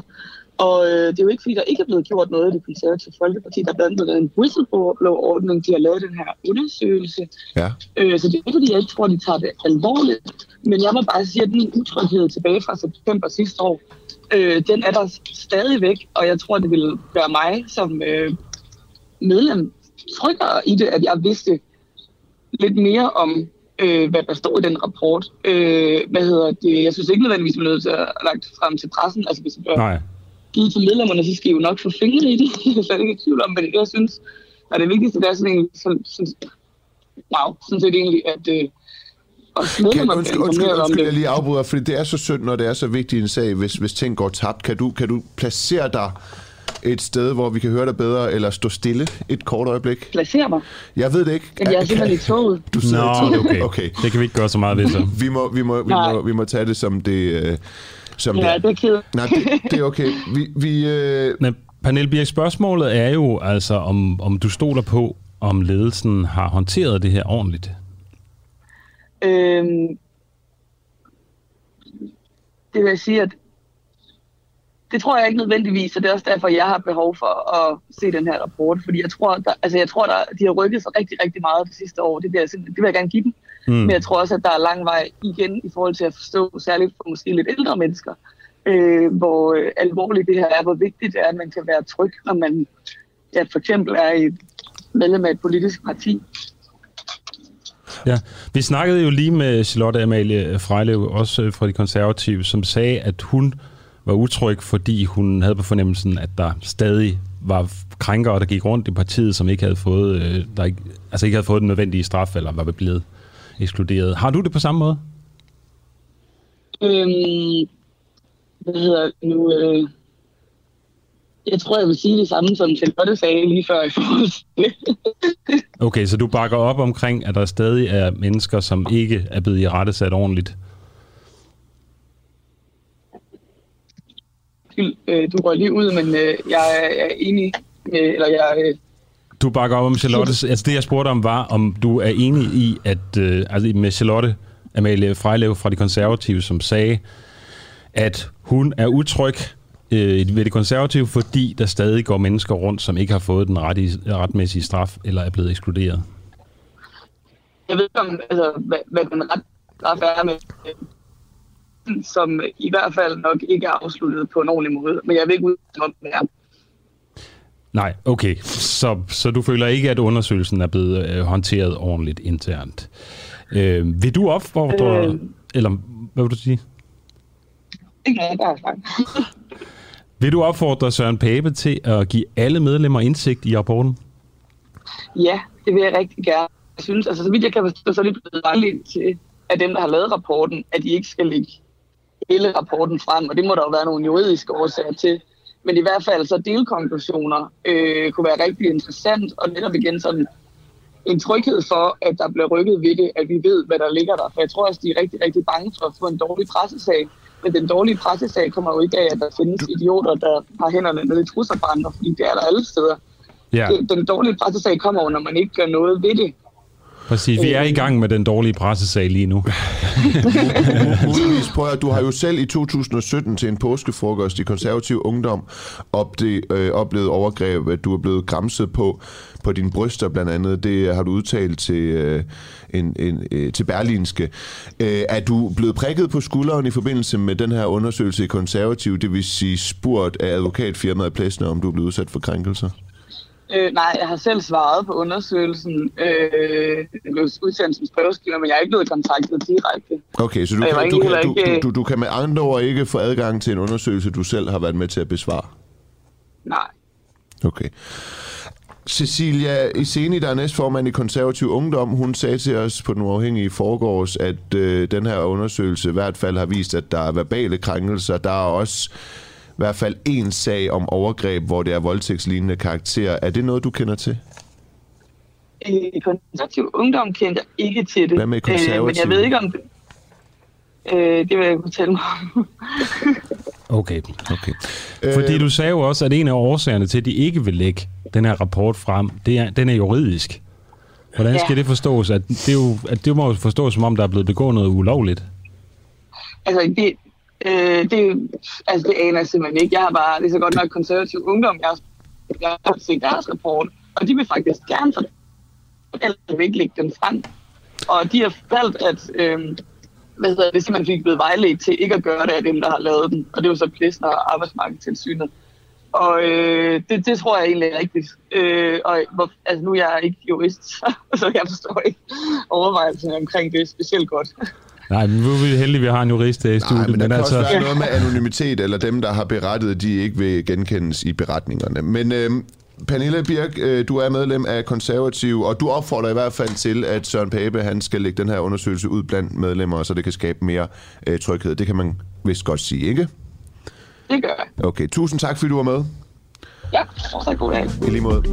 [SPEAKER 5] Og øh, det er jo ikke, fordi der ikke er blevet gjort noget i det konservative Folkeparti. Der er blandt andet en whistleblower-ordning, de har lavet den her undersøgelse. Ja. Øh, så det er ikke, fordi jeg ikke tror, de tager det alvorligt. Men jeg må bare sige, at den utryghed tilbage fra september sidste år, øh, den er der stadigvæk. Og jeg tror, det vil gøre mig som øh, medlem tryggere i det, at jeg vidste lidt mere om, øh, hvad der står i den rapport. Øh, hvad hedder det? Jeg synes ikke nødvendigvis, at man er nødt til at lagt frem til pressen. Altså, hvis
[SPEAKER 1] Nej
[SPEAKER 5] givet til medlemmerne, så skal I jo nok få fingre i det. Jeg er slet ikke i tvivl om, men det jeg synes, er det vigtigste, det er sådan egentlig, sådan, sådan, wow, sådan set egentlig, at øh,
[SPEAKER 2] kan, undskyld, undskyld, undskyld, jeg lige afbryder, fordi det er så synd, når det er så vigtig en sag, hvis, hvis ting går tabt. Kan du, kan du placere dig et sted, hvor vi kan høre dig bedre, eller stå stille et kort øjeblik?
[SPEAKER 5] Placere mig?
[SPEAKER 2] Jeg ved det ikke.
[SPEAKER 5] Jamen, jeg er simpelthen i toget.
[SPEAKER 1] Du sidder Nå, i toget? Okay. okay. Det kan vi ikke gøre så meget ved, så.
[SPEAKER 2] vi, må, vi, må, vi, må, vi må tage det som det... Øh,
[SPEAKER 5] som ja, det er ked.
[SPEAKER 2] Nej, det, det er okay. Vi, vi, øh...
[SPEAKER 1] Men Pernille Birk, spørgsmålet er jo altså, om, om du stoler på, om ledelsen har håndteret det her ordentligt. Øhm,
[SPEAKER 5] det vil jeg sige, at det tror jeg ikke nødvendigvis, og det er også derfor, jeg har behov for at se den her rapport, fordi jeg tror, der, altså jeg tror, der, de har rykket sig rigtig, rigtig meget det sidste år. Det vil jeg, det vil jeg gerne give dem. Mm. Men jeg tror også, at der er lang vej igen i forhold til at forstå, særligt for måske lidt ældre mennesker, øh, hvor øh, alvorligt det her er, hvor vigtigt det er, at man kan være tryg, når man ja, for eksempel er i medlem af et politisk parti.
[SPEAKER 1] Ja, vi snakkede jo lige med Charlotte Amalie Frejlev, også fra de konservative, som sagde, at hun var utryg, fordi hun havde på fornemmelsen, at der stadig var krænkere, der gik rundt i partiet, som ikke havde fået, øh, der ikke, altså ikke havde fået den nødvendige straf, eller var blevet ekskluderet. Har du det på samme måde?
[SPEAKER 5] Øhm, hvad hedder nu? Øh, jeg tror, jeg vil sige det samme, som Charlotte sagde lige før i forhold
[SPEAKER 1] Okay, så du bakker op omkring, at der stadig er mennesker, som ikke er blevet i rette sat ordentligt?
[SPEAKER 5] Øh, du røg lige ud, men øh, jeg er enig med, eller jeg øh,
[SPEAKER 1] du bakker op om Charlotte. Altså det, jeg spurgte om, var, om du er enig i, at øh, altså med Charlotte Amalie Frejlev fra De Konservative, som sagde, at hun er utryg øh, ved De Konservative, fordi der stadig går mennesker rundt, som ikke har fået den ret, retmæssige straf, eller er blevet ekskluderet.
[SPEAKER 5] Jeg ved ikke, om, altså, hvad, hvad den ret straf er med som i hvert fald nok ikke er afsluttet på en ordentlig måde. Men jeg vil ikke ud om det er.
[SPEAKER 1] Nej, okay. Så, så du føler ikke, at undersøgelsen er blevet øh, håndteret ordentligt internt. Øh, vil du opfordre... Øh, eller hvad vil du sige?
[SPEAKER 5] Ikke noget, bare
[SPEAKER 1] Vil du opfordre Søren Pape til at give alle medlemmer indsigt i rapporten?
[SPEAKER 5] Ja, det vil jeg rigtig gerne. Jeg synes, altså så vidt jeg kan forstå, så er det blevet til, at dem, der har lavet rapporten, at de ikke skal lægge hele rapporten frem, og det må der jo være nogle juridiske årsager til. Men i hvert fald så delkonklusioner øh, kunne være rigtig interessant, og netop igen sådan en tryghed for, at der bliver rykket ved det, at vi ved, hvad der ligger der. For jeg tror også, de er rigtig, rigtig bange for at få en dårlig pressesag. Men den dårlige pressesag kommer jo ikke af, at der findes idioter, der har hænderne nede i trusser på andre, fordi det er der alle steder. Ja. Den dårlige pressesag kommer jo, når man ikke gør noget ved det.
[SPEAKER 1] Præcis, vi er i gang med den dårlige pressesag lige nu.
[SPEAKER 2] Muligvis prøv at, du har jo selv i 2017 til en påskefrokost i konservativ ungdom øh, oplevet overgreb, at du er blevet græmset på, på dine bryster blandt andet. Det har du udtalt til, øh, en, en, øh, til Berlinske. Øh, er du blevet prikket på skulderen i forbindelse med den her undersøgelse i konservativ, det vil sige spurgt af advokatfirmaet Plæsner, om du er blevet udsat for krænkelser?
[SPEAKER 5] Øh, nej, jeg har selv svaret på undersøgelsen. Øh, det blev udsendt som spørgeskriver, men jeg er ikke blevet kontaktet direkte.
[SPEAKER 2] Okay, så du kan, du, kan, du, du, du, du kan med andre ord ikke få adgang til en undersøgelse, du selv har været med til at besvare?
[SPEAKER 5] Nej.
[SPEAKER 2] Okay. Cecilia Iseni, der er næstformand i Konservativ Ungdom, hun sagde til os på den uafhængige forgårs, at øh, den her undersøgelse i hvert fald har vist, at der er verbale krænkelser. Der er også i hvert fald en sag om overgreb, hvor det er voldtægtslignende karakter. Er det noget, du kender til?
[SPEAKER 5] I konservativ ungdom kender jeg ikke til det.
[SPEAKER 2] Hvad med konservativ? Øh,
[SPEAKER 5] men jeg ved ikke om det. Øh, det vil jeg kunne fortælle mig
[SPEAKER 1] Okay. okay. Fordi øh, du sagde jo også, at en af årsagerne til, at de ikke vil lægge den her rapport frem, det er, den er juridisk. Hvordan skal ja. det forstås? At det, er jo, at det må jo forstås, som om der er blevet begået noget ulovligt.
[SPEAKER 5] Altså, det, Øh, det, altså, det aner jeg simpelthen ikke. Jeg har bare, det er så godt nok konservativ ungdom, jeg har, jeg har set deres rapport, og de vil faktisk gerne for ellers vil ikke lægge den frem. Og de har valgt, at øh, hvad hedder det, simpelthen fik blevet vejledt til ikke at gøre det af dem, der har lavet den. Og det var så Plessner og Arbejdsmarkedstilsynet. Og øh, det, det tror jeg egentlig er rigtigt. Øh, og hvor, altså, nu er jeg ikke jurist, så jeg forstår ikke overvejelserne omkring det specielt godt.
[SPEAKER 1] Nej, men nu er vi heldige, at vi har en jurist i studiet.
[SPEAKER 2] Nej, men der
[SPEAKER 1] men
[SPEAKER 2] kan
[SPEAKER 1] altså,
[SPEAKER 2] også være noget med anonymitet, eller dem, der har berettet, de ikke vil genkendes i beretningerne. Men øh, Pernille Birk, øh, du er medlem af konservativ, og du opfordrer i hvert fald til, at Søren Pape han skal lægge den her undersøgelse ud blandt medlemmer, så det kan skabe mere øh, tryghed. Det kan man vist godt sige, ikke?
[SPEAKER 5] Det gør jeg.
[SPEAKER 2] Okay, tusind tak, fordi du var med.
[SPEAKER 5] Ja, så god dag.
[SPEAKER 2] I lige måde.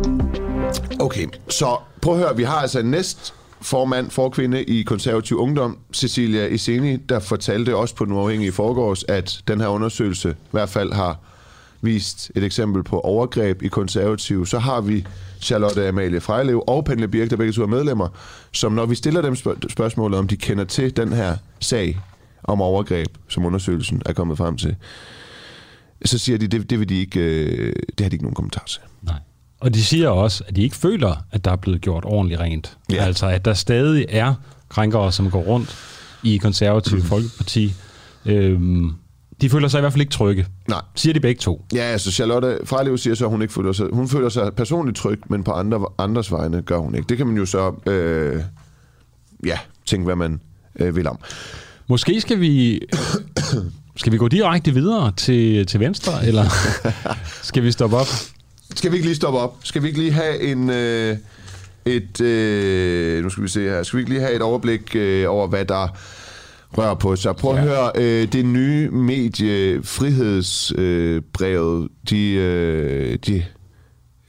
[SPEAKER 2] Okay, så prøv at høre, vi har altså en næst formand for kvinde i konservativ ungdom, Cecilia Iseni, der fortalte også på den uafhængige forgårs, at den her undersøgelse i hvert fald har vist et eksempel på overgreb i konservativ. Så har vi Charlotte Amalie Frejlev og Pernille Birk, der begge to er medlemmer, som når vi stiller dem spørg- spørgsmålet, om de kender til den her sag om overgreb, som undersøgelsen er kommet frem til, så siger de, det, det, vil de ikke, øh, det har de ikke nogen kommentar til.
[SPEAKER 1] Nej. Og de siger også, at de ikke føler, at der er blevet gjort ordentligt rent.
[SPEAKER 2] Ja.
[SPEAKER 1] Altså, at der stadig er krænkere, som går rundt i konservative mm. folkeparti. Øhm, de føler sig i hvert fald ikke trygge.
[SPEAKER 2] Nej.
[SPEAKER 1] Siger de begge to.
[SPEAKER 2] Ja, altså Charlotte Frejlev siger så, at hun ikke føler sig, hun føler sig personligt tryg, men på andre, andres vegne gør hun ikke. Det kan man jo så, øh, ja, tænke, hvad man øh, vil om.
[SPEAKER 1] Måske skal vi... Skal vi gå direkte videre til, til venstre, eller skal vi stoppe op?
[SPEAKER 2] Skal vi ikke lige stoppe op? Skal vi ikke lige have en... Øh, et, øh, nu skal vi se her. Skal vi ikke lige have et overblik øh, over, hvad der rører på sig? Prøv at
[SPEAKER 1] Ja.
[SPEAKER 2] høre, øh, det nye medie Frihedsbrevet, øh, de, øh, de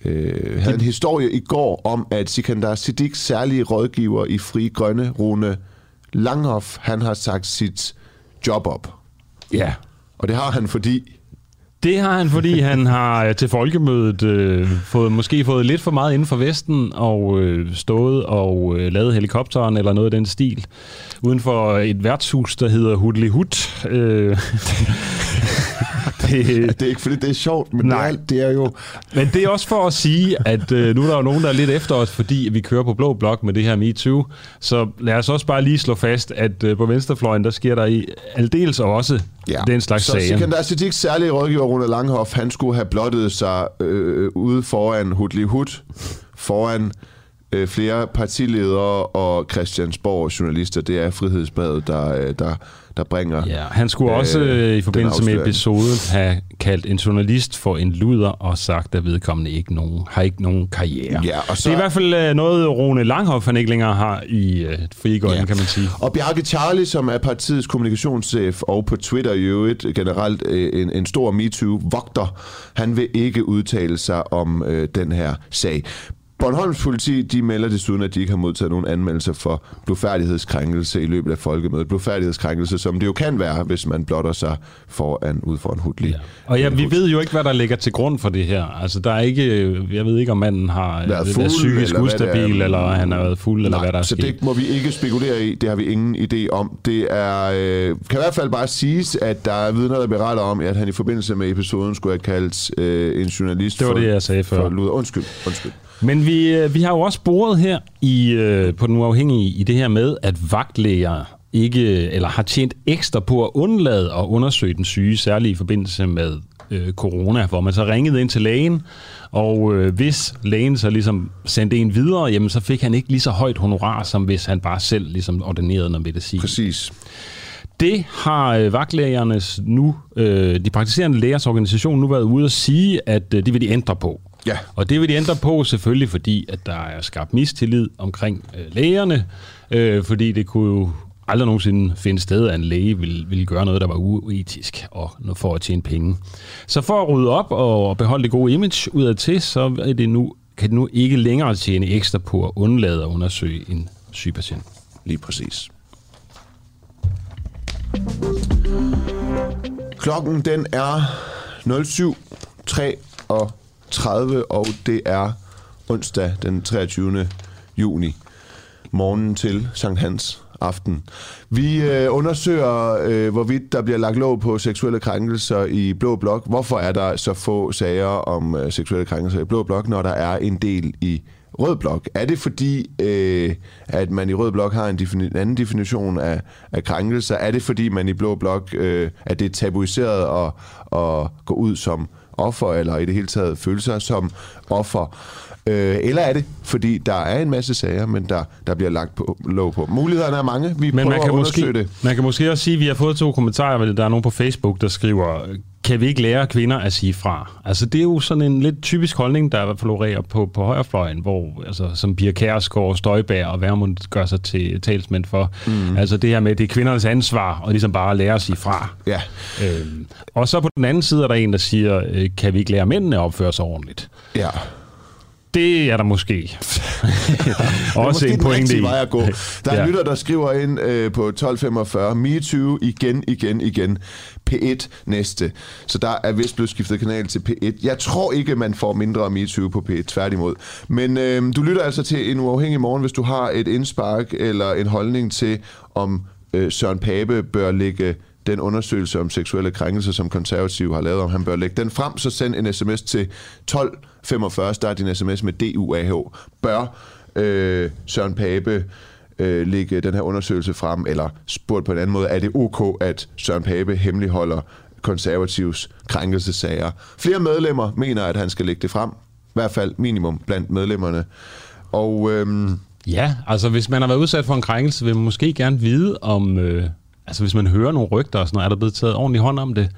[SPEAKER 2] øh, havde en historie i går om, at Sikandar Siddiqs særlige rådgiver i Fri Grønne, Rune Langhoff, han har sagt sit job op.
[SPEAKER 1] Ja.
[SPEAKER 2] Og det har han, fordi...
[SPEAKER 1] Det har han, fordi han har øh, til folkemødet øh, fået, måske fået lidt for meget inden for Vesten og øh, stået og øh, lavet helikopteren eller noget af den stil uden for et værtshus, der hedder Hudli Hut. Øh, det,
[SPEAKER 2] Det er ikke, fordi det er sjovt, men
[SPEAKER 1] Nej.
[SPEAKER 2] det er, det er jo...
[SPEAKER 1] Men det er også for at sige, at øh, nu er der jo nogen, der er lidt efter os, fordi vi kører på blå blok med det her MeToo. Så lad os også bare lige slå fast, at øh, på venstrefløjen, der sker der i aldeles også ja. den slags
[SPEAKER 2] så
[SPEAKER 1] sager.
[SPEAKER 2] Sikandar Siddiqs særlige rådgiver, Rune Langhoff, han skulle have blottet sig øh, ude foran Hudli Hud, foran øh, flere partiledere og Christiansborg journalister. Det er Frihedsbrevet, der, øh, der, der bringer...
[SPEAKER 1] Ja, han skulle også
[SPEAKER 2] øh,
[SPEAKER 1] øh, i forbindelse med episoden have kaldt en journalist for en luder og sagt, at vedkommende ikke nogen, har ikke nogen karriere.
[SPEAKER 2] Ja, og så-
[SPEAKER 1] Det er i hvert fald øh, noget, Rune Langhoff han ikke længere har i øh, frigården, ja. kan man sige.
[SPEAKER 2] Og Bjarke Charlie, som er partiets kommunikationschef, og på Twitter i øvrigt generelt øh, en, en stor MeToo-vogter, han vil ikke udtale sig om øh, den her sag. Bornholms politi de melder desuden, at de ikke har modtaget nogen anmeldelser for blodfærdighedskrænkelse i løbet af folkemødet. Blodfærdighedskrænkelse, som det jo kan være, hvis man blotter sig foran, ud for en hudlig.
[SPEAKER 1] Ja. Og ja, vi ved jo ikke, hvad der ligger til grund for det her. Altså, der er ikke, jeg ved ikke, om manden har
[SPEAKER 2] Været
[SPEAKER 1] øh,
[SPEAKER 2] fuld,
[SPEAKER 1] er psykisk
[SPEAKER 2] eller det er.
[SPEAKER 1] ustabil, eller han har været fuld, eller
[SPEAKER 2] Nej,
[SPEAKER 1] hvad der er
[SPEAKER 2] så
[SPEAKER 1] sket.
[SPEAKER 2] det må vi ikke spekulere i. Det har vi ingen idé om. Det er, øh, kan i hvert fald bare siges, at der er vidner, der beretter om, at han i forbindelse med episoden skulle have kaldt øh, en journalist
[SPEAKER 1] Det var
[SPEAKER 2] for,
[SPEAKER 1] det, jeg sagde før.
[SPEAKER 2] for luder. Undskyld, undskyld.
[SPEAKER 1] Men vi, øh, vi har jo også sporet her i, øh, på den uafhængige i det her med, at vagtlæger ikke, eller har tjent ekstra på at undlade at undersøge den syge, særligt i forbindelse med øh, corona, hvor man så ringede ind til lægen, og øh, hvis lægen så ligesom sendte en videre, jamen så fik han ikke lige så højt honorar, som hvis han bare selv ligesom ordinerede noget medicin.
[SPEAKER 2] Præcis.
[SPEAKER 1] Det har øh, vagtlægernes nu, øh, de praktiserende lægers organisation nu været ude at sige, at øh, det vil de ændre på.
[SPEAKER 2] Ja.
[SPEAKER 1] Og det vil de ændre på selvfølgelig, fordi at der er skabt mistillid omkring øh, lægerne, øh, fordi det kunne jo aldrig nogensinde finde sted, at en læge ville, ville gøre noget, der var uetisk og for at tjene penge. Så for at rydde op og beholde det gode image udad til, så er det nu, kan det nu ikke længere tjene ekstra på at undlade at undersøge en syg patient.
[SPEAKER 2] Lige præcis. Klokken den er 07.33, og 30, og det er onsdag den 23. juni. Morgen til Sankt Hans aften. Vi øh, undersøger, øh, hvorvidt der bliver lagt lov på seksuelle krænkelser i Blå Blok. Hvorfor er der så få sager om øh, seksuelle krænkelser i Blå Blok, når der er en del i Rød Blok? Er det fordi, øh, at man i Rød Blok har en, defini- en anden definition af, af krænkelser? Er det fordi, man i Blå Blok, øh, at det er tabuiseret at, at gå ud som offer, eller i det hele taget føle sig som offer. Øh, eller er det, fordi der er en masse sager, men der, der bliver lagt på, lov på. Mulighederne er mange. Vi men
[SPEAKER 1] man kan,
[SPEAKER 2] måske,
[SPEAKER 1] det. man kan måske også sige, at vi har fået to kommentarer, der er nogen på Facebook, der skriver, kan vi ikke lære kvinder at sige fra? Altså, det er jo sådan en lidt typisk holdning, der florerer på, på højrefløjen, hvor, altså, som Pia Kærsgaard, Støjbær og Værmund gør sig til talsmænd for. Mm. Altså, det her med, det er kvindernes ansvar, og ligesom bare lære at sige fra.
[SPEAKER 2] Ja.
[SPEAKER 1] Øhm, og så på den anden side er der en, der siger, øh, kan vi ikke lære mændene at opføre sig ordentligt?
[SPEAKER 2] Ja.
[SPEAKER 1] Det er der måske.
[SPEAKER 2] Også en pointe i. Vej at gå. Der er ja. lytter, der skriver ind øh, på 1245, MeToo igen, igen, igen. P1 næste. Så der er vist blevet skiftet kanal til P1. Jeg tror ikke, man får mindre MeToo på P1, tværtimod. Men øh, du lytter altså til en uafhængig morgen, hvis du har et indspark eller en holdning til, om øh, Søren Pape bør lægge den undersøgelse om seksuelle krænkelser, som konservative har lavet, om han bør lægge den frem, så send en sms til 45, start din sms med DUAH. Bør øh, Søren Pape øh, lægge den her undersøgelse frem, eller spurgt på en anden måde, er det ok, at Søren Pape hemmeligholder konservativs krænkelsesager? Flere medlemmer mener, at han skal lægge det frem, i hvert fald minimum blandt medlemmerne. Og... Øh,
[SPEAKER 1] Ja, altså hvis man har været udsat for en krænkelse, vil man måske gerne vide, om, øh, Altså hvis man hører nogle rygter og sådan noget, er der blevet taget ordentlig hånd om det.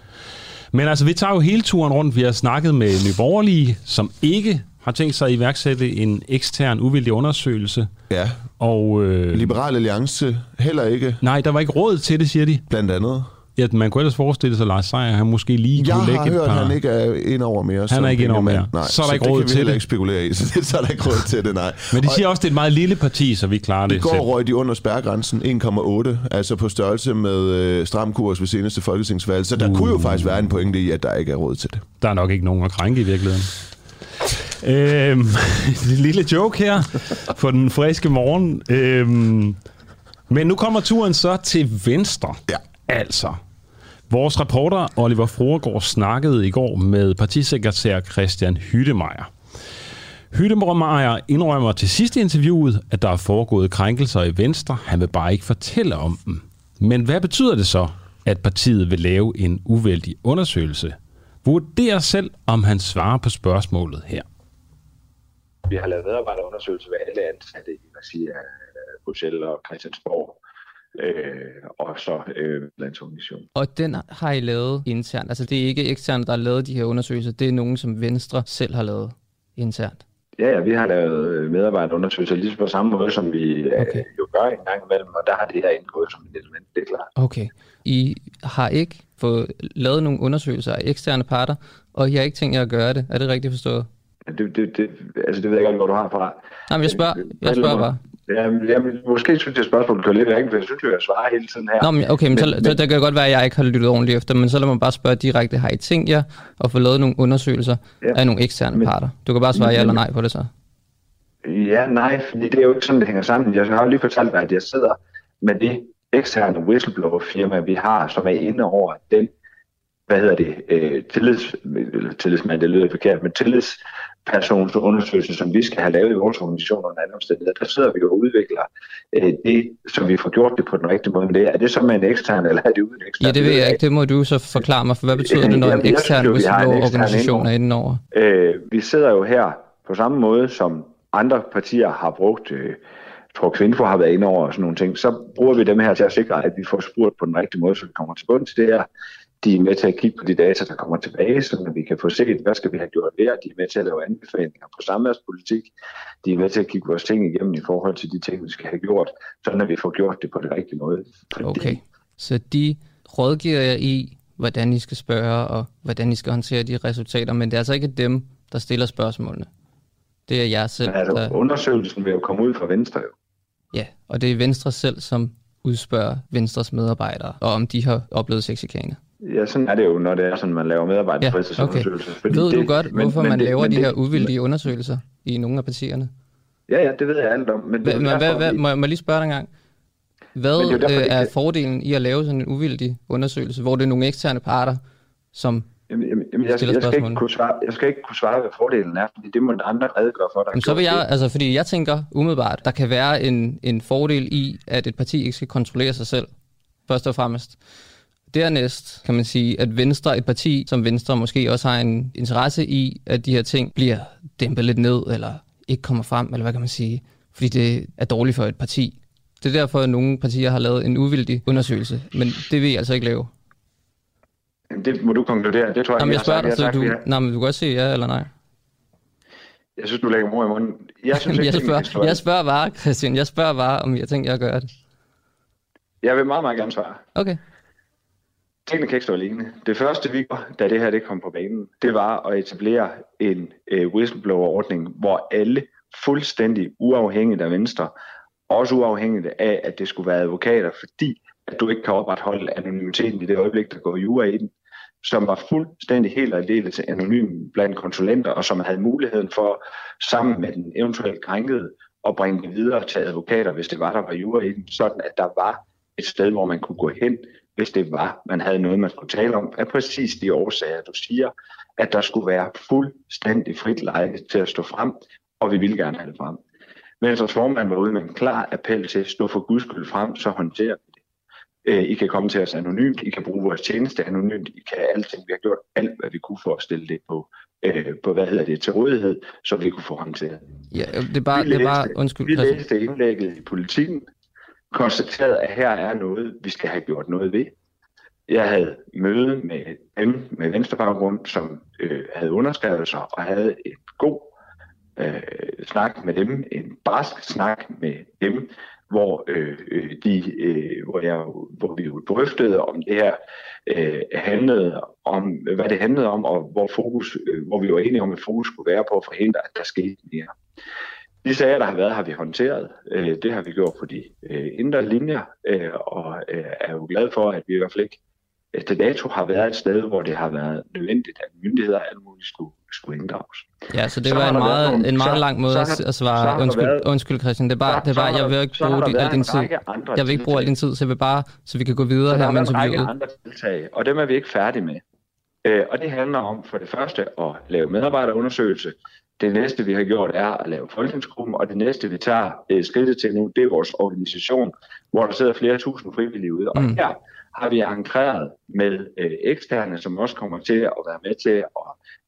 [SPEAKER 1] Men altså, vi tager jo hele turen rundt. Vi har snakket med Nyborgerlige, som ikke har tænkt sig at iværksætte en ekstern uvildig undersøgelse.
[SPEAKER 2] Ja.
[SPEAKER 1] Og, øh,
[SPEAKER 2] Liberal Alliance heller ikke.
[SPEAKER 1] Nej, der var ikke råd til det, siger de.
[SPEAKER 2] Blandt andet.
[SPEAKER 1] Ja, man kunne ellers forestille sig, at Lars Seier, han måske lige
[SPEAKER 2] jeg
[SPEAKER 1] kunne lægge
[SPEAKER 2] et par...
[SPEAKER 1] Jeg
[SPEAKER 2] har hørt, han ikke er ind over mere.
[SPEAKER 1] Han er ikke ind over mere. Nej, så er der ikke råd til det.
[SPEAKER 2] ikke spekulere i. Så er der ikke råd til det, nej.
[SPEAKER 1] Men de siger også, at det er et meget lille parti, så vi klarer det
[SPEAKER 2] I går røg de under spærregrænsen 1,8, altså på størrelse med øh, stram kurs ved seneste folketingsvalg. Så der uh. kunne jo faktisk være en pointe i, at der ikke er råd til det.
[SPEAKER 1] Der er nok ikke nogen at krænke i virkeligheden. øhm, en lille joke her for den friske morgen. Øhm, men nu kommer turen så til venstre.
[SPEAKER 2] Ja.
[SPEAKER 1] Altså, Vores reporter Oliver Froregård snakkede i går med partisekretær Christian Hyttemeier. Hyttemeier indrømmer til sidste interviewet, at der er foregået krænkelser i Venstre. Han vil bare ikke fortælle om dem. Men hvad betyder det så, at partiet vil lave en uvældig undersøgelse? Vurder selv, om han svarer på spørgsmålet her.
[SPEAKER 6] Vi har lavet medarbejderundersøgelser ved alle ansatte i regi af Bruxelles og Christiansborg øh, og så øh, landsorganisation.
[SPEAKER 7] Og den har I lavet internt? Altså det er ikke eksterne, der har lavet de her undersøgelser, det er nogen, som Venstre selv har lavet internt?
[SPEAKER 6] Ja, ja, vi har lavet øh, medarbejderundersøgelser lige på samme måde, som vi øh, okay. øh, jo gør en gang imellem, og der har det her indgået som et element, det er klart.
[SPEAKER 7] Okay. I har ikke fået lavet nogle undersøgelser af eksterne parter, og I har ikke tænkt jer at gøre det. Er det rigtigt forstået?
[SPEAKER 6] Det, det, det, altså det ved jeg ikke, hvor du har fra.
[SPEAKER 7] Nej, men jeg spørger, jeg spørger bare.
[SPEAKER 6] Jamen, jamen, måske synes jeg, spørgsmålet kører lidt af, for jeg synes jo, jeg svarer hele tiden her.
[SPEAKER 7] Nå, men okay, men, men, så, men, det, det kan godt være, at jeg ikke har lyttet ordentligt efter, men så lad mig bare spørge direkte, har I tænkt jer at få lavet nogle undersøgelser ja, af nogle eksterne men, parter? Du kan bare svare men, ja eller nej på det så.
[SPEAKER 6] Ja, nej, fordi det er jo ikke sådan, det hænger sammen. Jeg har jo lige fortalt dig, at jeg sidder med det eksterne whistleblower-firma, vi har, som er inde over den hvad hedder det, øh, tillids, tillidsmand, det lyder forkert, men tillids, persons undersøgelse, som vi skal have lavet i vores organisation under anden omstændighed, der sidder vi og udvikler øh, det, som vi får gjort det på den rigtige måde. Men det, er det så med en ekstern, eller er det uden ekstern?
[SPEAKER 7] Ja, det ved jeg ikke. Det må du så forklare mig, for hvad betyder det, når en ekstern whistleblower-organisation er inde over?
[SPEAKER 6] Øh, vi sidder jo her på samme måde, som andre partier har brugt øh, tror, Kvinfo har været inde over og sådan nogle ting, så bruger vi dem her til at sikre, at vi får spurgt på den rigtige måde, så vi kommer til bunden til det her de er med til at kigge på de data, der kommer tilbage, så vi kan få set, hvad skal vi have gjort der. De er med til at lave anbefalinger på samværspolitik. De er med til at kigge vores ting igennem i forhold til de ting, vi skal have gjort, sådan at vi får gjort det på den rigtige måde.
[SPEAKER 7] Fordi... Okay, så de rådgiver jer i, hvordan I skal spørge, og hvordan I skal håndtere de resultater, men det er altså ikke dem, der stiller spørgsmålene. Det er jer selv.
[SPEAKER 6] Men altså,
[SPEAKER 7] der...
[SPEAKER 6] undersøgelsen vil jo komme ud fra Venstre jo.
[SPEAKER 7] Ja, og det er Venstre selv, som udspørger Venstres medarbejdere, og om de har oplevet sexikane.
[SPEAKER 6] Ja, sådan er det jo, når det er sådan, man laver medarbejderfristelsesundersøgelser.
[SPEAKER 7] Ja, okay. Ved du godt, men, hvorfor men, man det, laver de her uvildige men, undersøgelser i nogle af partierne?
[SPEAKER 6] Ja, ja, det ved jeg alt om. Men,
[SPEAKER 7] men, men hvad, hvad, må, jeg, må jeg lige spørge dig en gang? Hvad er, derfor, øh, er fordelen i at lave sådan en uvildig undersøgelse, hvor det er nogle eksterne parter, som
[SPEAKER 6] Jamen, jamen, jamen jeg, jeg, skal ikke kunne svare, jeg skal ikke kunne svare, hvad fordelen er, fordi det må andre redegøre for.
[SPEAKER 7] Dig. så vil jeg, altså, fordi jeg tænker umiddelbart, der kan være en, en fordel i, at et parti ikke skal kontrollere sig selv, først og fremmest dernæst kan man sige, at Venstre, et parti som Venstre, måske også har en interesse i, at de her ting bliver dæmpet lidt ned, eller ikke kommer frem, eller hvad kan man sige, fordi det er dårligt for et parti. Det er derfor, at nogle partier har lavet en uvildig undersøgelse, men det vil I altså ikke lave.
[SPEAKER 6] Det må du konkludere. Det tror jeg,
[SPEAKER 7] Jamen, jeg spørger dig, så du, nej, men du kan godt sige ja eller nej.
[SPEAKER 6] Jeg synes, du lægger mor i munden. Jeg, synes ikke,
[SPEAKER 7] jeg, spørger, jeg spørger bare, Christian, jeg spørger bare, om jeg tænker, jeg gør det.
[SPEAKER 6] Jeg vil meget, meget gerne svare.
[SPEAKER 7] Okay.
[SPEAKER 6] Tingene kan ikke stå alene. Det første, vi gjorde, da det her det kom på banen, det var at etablere en øh, whistleblower-ordning, hvor alle fuldstændig uafhængigt af Venstre, også uafhængigt af, at det skulle være advokater, fordi at du ikke kan opretholde anonymiteten i det øjeblik, der går jura i den, som var fuldstændig helt og aldeles anonym blandt konsulenter, og som havde muligheden for, sammen med den eventuelt krænkede, at bringe det videre til advokater, hvis det var, der var jura i den, sådan at der var et sted, hvor man kunne gå hen, hvis det var, man havde noget, man skulle tale om, af præcis de årsager, du siger, at der skulle være fuldstændig frit leje til at stå frem, og vi ville gerne have det frem. Venstres formand var ude med en klar appel til, at stå for guds skyld frem, så håndterer vi det. I kan komme til os anonymt, I kan bruge vores tjeneste anonymt, I kan alting. Vi har gjort alt, hvad vi kunne for at stille det på, øh, på hvad hedder det, til rådighed, så vi kunne få håndteret.
[SPEAKER 7] Ja, det er bare,
[SPEAKER 6] vi
[SPEAKER 7] det er bare
[SPEAKER 6] læste,
[SPEAKER 7] undskyld.
[SPEAKER 6] Vi læste indlægget i politikken, konstateret, at her er noget, vi skal have gjort noget ved. Jeg havde møde med dem med venstrebaggrund, som øh, havde underskrevet sig og havde en god øh, snak med dem, en barsk snak med dem, hvor, øh, de, øh, hvor, jeg, hvor vi jo drøftede om det her øh, handlede om, hvad det handlede om, og hvor, fokus, øh, hvor vi var enige om, at fokus skulle være på at forhindre, at der skete mere. De sager, der har været, har vi håndteret. Øh, det har vi gjort på de øh, indre linjer, øh, og er jo glad for, at vi i hvert fald ikke til dato har været et sted, hvor det har været nødvendigt, at myndigheder alt muligt skulle, skulle inddrages.
[SPEAKER 7] Ja, så det
[SPEAKER 6] Så
[SPEAKER 7] var en
[SPEAKER 6] der
[SPEAKER 7] meget,
[SPEAKER 6] nogle-
[SPEAKER 7] en meget
[SPEAKER 6] så-
[SPEAKER 7] lang måde
[SPEAKER 6] så
[SPEAKER 7] at,
[SPEAKER 6] har-
[SPEAKER 7] at
[SPEAKER 6] så har
[SPEAKER 7] svare.
[SPEAKER 6] der
[SPEAKER 7] Undskyld,
[SPEAKER 6] været-
[SPEAKER 7] undskyld Christian, det er bare,
[SPEAKER 6] så-
[SPEAKER 7] det er
[SPEAKER 6] så
[SPEAKER 7] bare jeg vil
[SPEAKER 6] der-
[SPEAKER 7] ikke
[SPEAKER 6] så
[SPEAKER 7] bruge
[SPEAKER 6] der
[SPEAKER 7] din, al din tid. Jeg vil ikke bruge al din tid, så jeg vil bare, så vi kan gå videre
[SPEAKER 6] Så der
[SPEAKER 7] her med interviewet.
[SPEAKER 6] andre tiltag, og dem er vi ikke færdige med. Øh, og det handler om for det første at lave medarbejderundersøgelse. Det næste, vi har gjort, er at lave folketingsgruppen, og det næste, vi tager øh, skridtet til nu, det er vores organisation, hvor der sidder flere tusind frivillige ude. Og
[SPEAKER 7] Mm.
[SPEAKER 6] her har vi ankreret med øh, eksterne, som også kommer til at være med til at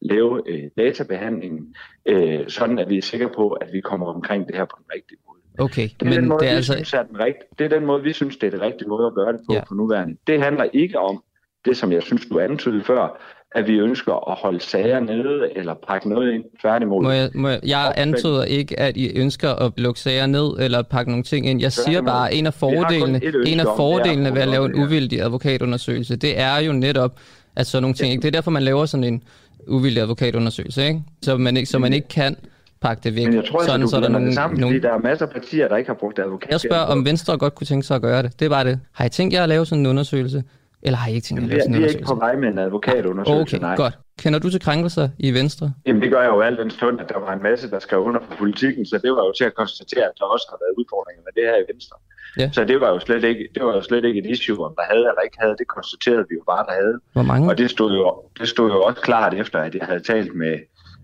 [SPEAKER 6] lave øh, databehandlingen, øh, sådan at vi er sikre på, at vi kommer omkring det her på den rigtige måde.
[SPEAKER 7] Okay,
[SPEAKER 6] Det er, den
[SPEAKER 7] men
[SPEAKER 6] måde,
[SPEAKER 7] det er
[SPEAKER 6] vi
[SPEAKER 7] altså...
[SPEAKER 6] synes, er den rigt- det er den måde, vi synes, det er det rigtige måde at gøre det på
[SPEAKER 7] ja.
[SPEAKER 6] på nuværende. Det handler ikke om det, som jeg synes, du antydede før, at vi ønsker at holde sager nede eller pakke noget ind tværtimod.
[SPEAKER 7] Må jeg, må jeg, jeg antyder ikke, at I ønsker at lukke sager ned eller pakke nogle ting ind. Jeg siger bare, at en af fordelene, en af
[SPEAKER 6] at
[SPEAKER 7] fordelene ved at lave en uvildig advokatundersøgelse, det er jo netop, at sådan nogle ting, ikke? det er derfor, man laver sådan en uvildig advokatundersøgelse, ikke? Så man ikke, så man ikke kan pakke det væk.
[SPEAKER 6] Men jeg tror
[SPEAKER 7] sådan,
[SPEAKER 6] du
[SPEAKER 7] så er der nogle,
[SPEAKER 6] det sammen,
[SPEAKER 7] nogle,
[SPEAKER 6] der er masser af partier, der ikke har brugt advokat.
[SPEAKER 7] jeg spørger, om Venstre godt kunne tænke sig at gøre det. Det er bare det. Har I tænkt jer at lave sådan en undersøgelse? Eller har I ikke tænkt jer at lave sådan en
[SPEAKER 6] vi er ikke
[SPEAKER 7] undersøgelse?
[SPEAKER 6] på vej med en advokatundersøgelse,
[SPEAKER 7] Okay,
[SPEAKER 6] nej.
[SPEAKER 7] godt. Kender du til krænkelser i Venstre?
[SPEAKER 6] Jamen det gør jeg jo alt den stund, at der var en masse, der skrev under på politikken, så det var jo til at konstatere, at der også har været udfordringer med det her i Venstre.
[SPEAKER 7] Ja.
[SPEAKER 6] Så det var, jo slet ikke, det var jo slet ikke et issue, om der havde eller ikke havde. Det konstaterede vi jo bare, der havde.
[SPEAKER 7] Hvor mange?
[SPEAKER 6] Og det stod jo, det stod jo også klart efter, at jeg havde talt med,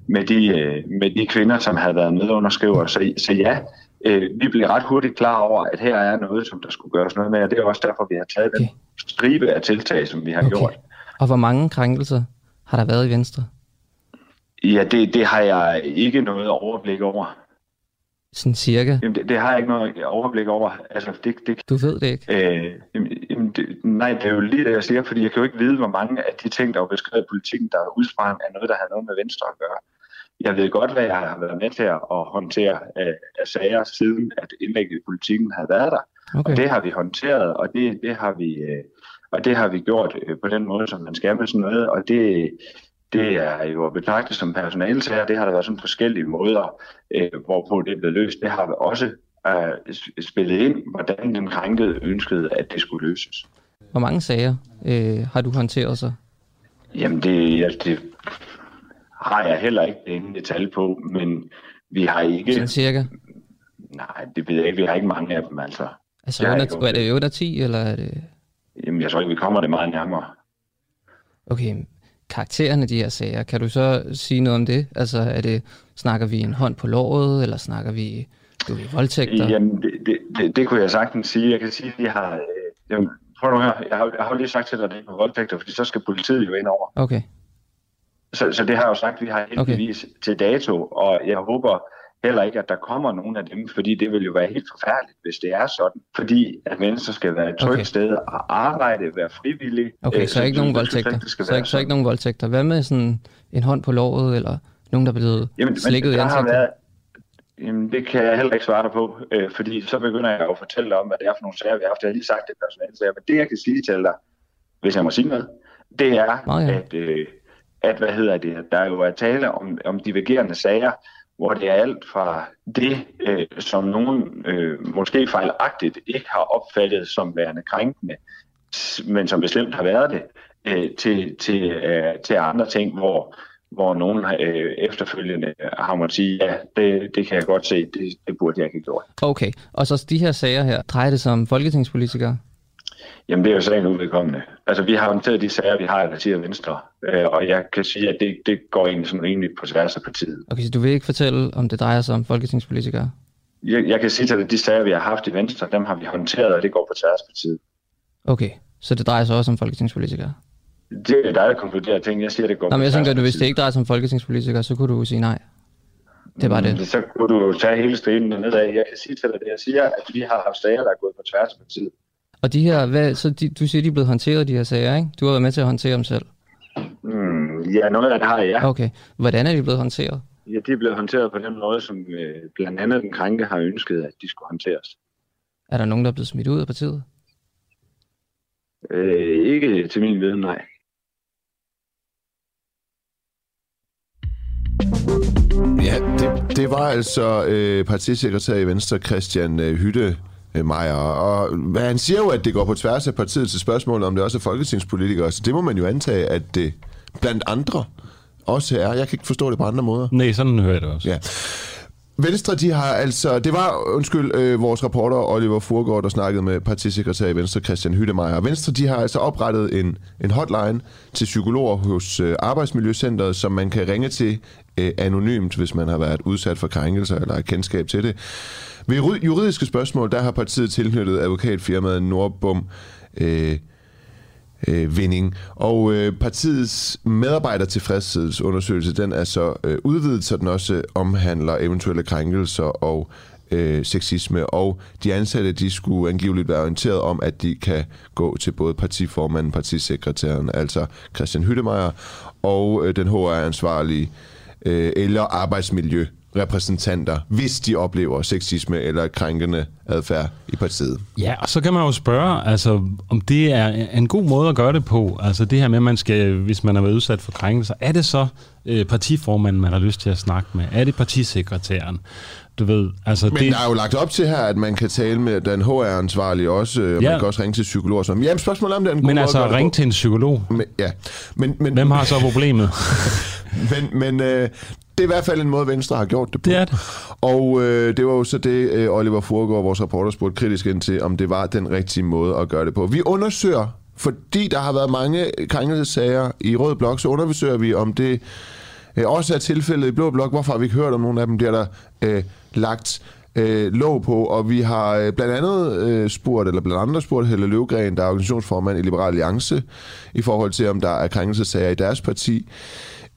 [SPEAKER 6] med, de, øh, med de kvinder, som havde været medunderskrivere. Så, så ja, øh, vi blev ret hurtigt klar over, at her er noget, som der skulle gøres noget med, og det er også derfor, vi har taget okay. den stribe af tiltag, som vi har
[SPEAKER 7] Okay.
[SPEAKER 6] gjort.
[SPEAKER 7] Og hvor mange krænkelser har der været i Venstre?
[SPEAKER 6] Ja, det, det har jeg ikke noget overblik over.
[SPEAKER 7] Sådan cirka.
[SPEAKER 6] Jamen, det, det har jeg ikke noget overblik over. Altså, det, det,
[SPEAKER 7] Du ved det ikke.
[SPEAKER 6] øh, jamen, det, nej, det er jo lige det, jeg siger, fordi jeg kan jo ikke vide, hvor mange af de ting, der er beskrevet i politikken, der er udsprang af noget, der har noget med Venstre at gøre. Jeg ved godt, hvad jeg har været med til at håndtere af, af sager, siden at indlægget i politikken har været der.
[SPEAKER 7] Okay.
[SPEAKER 6] Og det har vi håndteret, og det, det har vi øh, og det har vi gjort øh, på den måde, som man skal med sådan noget, og det, det er jo at betragte som personalesager. Det har der været sådan forskellige måder, øh, hvorpå det er blevet løst. Det har også øh, spillet ind, hvordan den krænkede ønskede, at det skulle løses.
[SPEAKER 7] Hvor mange sager øh, har du håndteret så?
[SPEAKER 6] Jamen, det, ja, det har jeg heller ikke ingen detalje på, men vi har ikke...
[SPEAKER 7] Sådan cirka?
[SPEAKER 6] Nej, det ved jeg ikke. Vi har ikke mange af dem, altså.
[SPEAKER 7] Altså
[SPEAKER 6] Jeg har
[SPEAKER 7] under, er det under 10, eller er det...
[SPEAKER 6] Jamen, jeg tror ikke, vi kommer det meget nærmere.
[SPEAKER 7] Okay, karaktererne de her sager, kan du så sige noget om det? Altså, er det, snakker vi en hånd på låret, eller snakker vi, du ved, voldtægter?
[SPEAKER 6] Jamen, det, det, det, det kunne jeg sagtens sige. Jeg kan sige, at vi har... Øh, jamen, prøv nu her. Jeg har, jeg har lige sagt til dig, at det er på voldtægter, fordi så skal politiet jo ind over.
[SPEAKER 7] Okay.
[SPEAKER 6] Så, så det har jeg jo sagt, vi har heldigvis okay. til dato, og jeg håber heller ikke, at der kommer nogen af dem, fordi det vil jo være helt forfærdeligt, hvis det er sådan. Fordi at mennesker skal være et trygt okay. sted at arbejde, være frivillige.
[SPEAKER 7] Okay, øh, så, så ikke nogen voldtægter. Så, ikke, så ikke nogen voldtægter. Hvad med sådan en hånd på låret, eller nogen, der er blevet jamen, slikket men, i ansigtet? Været,
[SPEAKER 6] jamen, det kan jeg heller ikke svare dig på, øh, fordi så begynder jeg at fortælle dig om, hvad det er for nogle sager, vi har haft. Jeg har lige sagt det personale men det jeg kan sige til dig, hvis jeg må sige noget, det er, oh, ja. at, øh, at, hvad hedder det, der jo er tale om, om divergerende sager, hvor det er alt fra det, øh, som nogen øh, måske fejlagtigt ikke har opfattet som værende krænkende, men som bestemt har været det, øh, til, til, øh, til andre ting, hvor, hvor nogen øh, efterfølgende har måttet sige, ja, det, det kan jeg godt se, det, det burde jeg ikke have gjort.
[SPEAKER 7] Okay, og så de her sager her, drejer det sig om folketingspolitikere?
[SPEAKER 6] Jamen, det er jo sagen udvedkommende. Altså, vi har håndteret de sager, vi har i partiet Venstre, øh, og jeg kan sige, at det, det går egentlig sådan rimelig på tværs af partiet.
[SPEAKER 7] Okay, så du vil ikke fortælle, om det drejer sig om folketingspolitikere?
[SPEAKER 6] Jeg, jeg kan sige til dig, at de sager, vi har haft i Venstre, dem har vi håndteret, og det går på tværs af partiet.
[SPEAKER 7] Okay, så det drejer sig også om folketingspolitikere?
[SPEAKER 6] Det er dig, der konkluderer ting. Jeg siger, det går
[SPEAKER 7] Nå, men jeg tænker, at hvis det ikke drejer sig om folketingspolitikere, så kunne du sige nej. Det var det.
[SPEAKER 6] Så kunne du tage hele stenen nedad. Jeg kan sige til dig det. Jeg siger, at vi har haft sager, der er gået på tværs af partiet.
[SPEAKER 7] Og de her, hvad, så de, du siger, de er blevet håndteret, de her sager, ikke? Du har været med til at håndtere dem selv.
[SPEAKER 6] Mm, ja, noget af det har jeg, ja.
[SPEAKER 7] Okay. Hvordan er de blevet håndteret?
[SPEAKER 6] Ja, de er blevet håndteret på den måde, som øh, blandt andet den krænke har ønsket, at de skulle håndteres.
[SPEAKER 7] Er der nogen, der er blevet smidt ud af partiet?
[SPEAKER 6] Øh, ikke til min viden, nej.
[SPEAKER 2] Ja, det, det var altså øh, partisekretær i Venstre, Christian øh, Hytte Meyer. Og hvad han siger jo, at det går på tværs af partiet til spørgsmålet, om det også er folketingspolitikere. Så det må man jo antage, at det blandt andre også er. Jeg kan ikke forstå det på andre måder.
[SPEAKER 1] Nej, sådan hører jeg det også.
[SPEAKER 2] Ja. Venstre, de har altså... Det var, undskyld, øh, vores reporter Oliver Furgård, der snakkede med partisekretær i Venstre, Christian Hyttemeier. Venstre, de har altså oprettet en, en hotline til psykologer hos øh, Arbejdsmiljøcenteret, som man kan ringe til øh, anonymt, hvis man har været udsat for krænkelser eller har kendskab til det. Ved juridiske spørgsmål, der har partiet tilknyttet advokatfirmaet Nordbom øh, øh, Vinding. Og øh, partiets medarbejdertilfredshedsundersøgelse, den er så øh, udvidet, så den også omhandler eventuelle krænkelser og øh, sexisme, og de ansatte, de skulle angiveligt være orienteret om, at de kan gå til både partiformanden, partisekretæren, altså Christian Hyttemeier, og øh, den HR-ansvarlige øh, eller arbejdsmiljø repræsentanter, hvis de oplever sexisme eller krænkende adfærd i partiet.
[SPEAKER 1] Ja, og så kan man jo spørge, altså, om det er en god måde at gøre det på. Altså det her med, at man skal, hvis man er været udsat for krænkelser, er det så øh, partiformanden, man har lyst til at snakke med? Er det partisekretæren? Du ved, altså
[SPEAKER 2] Men
[SPEAKER 1] det...
[SPEAKER 2] der er jo lagt op til her, at man kan tale med den HR-ansvarlige også, og ja. man kan også ringe til psykologer. Som, jamen, spørgsmålet om det er en
[SPEAKER 1] Men altså, ringe til en psykolog?
[SPEAKER 2] Men, ja. Men, men,
[SPEAKER 1] Hvem har så problemet?
[SPEAKER 2] men men øh, det er i hvert fald en måde, Venstre har gjort det på.
[SPEAKER 1] Det er det.
[SPEAKER 2] Og øh, det var jo så det, øh, Oliver Furgaard, vores reporter, spurgte kritisk ind til, om det var den rigtige måde at gøre det på. Vi undersøger, fordi der har været mange krænkelsesager i Rød Blok, så undersøger vi, om det øh, også er tilfældet i Blå Blok. Hvorfor har vi ikke hørt om nogen af dem? Det er der øh, lagt øh, lov på, og vi har øh, blandt andet øh, spurgt, eller blandt andre spurgt Helle Løvgren, der er organisationsformand i Liberal Alliance, i forhold til, om der er krænkelsesager i deres parti.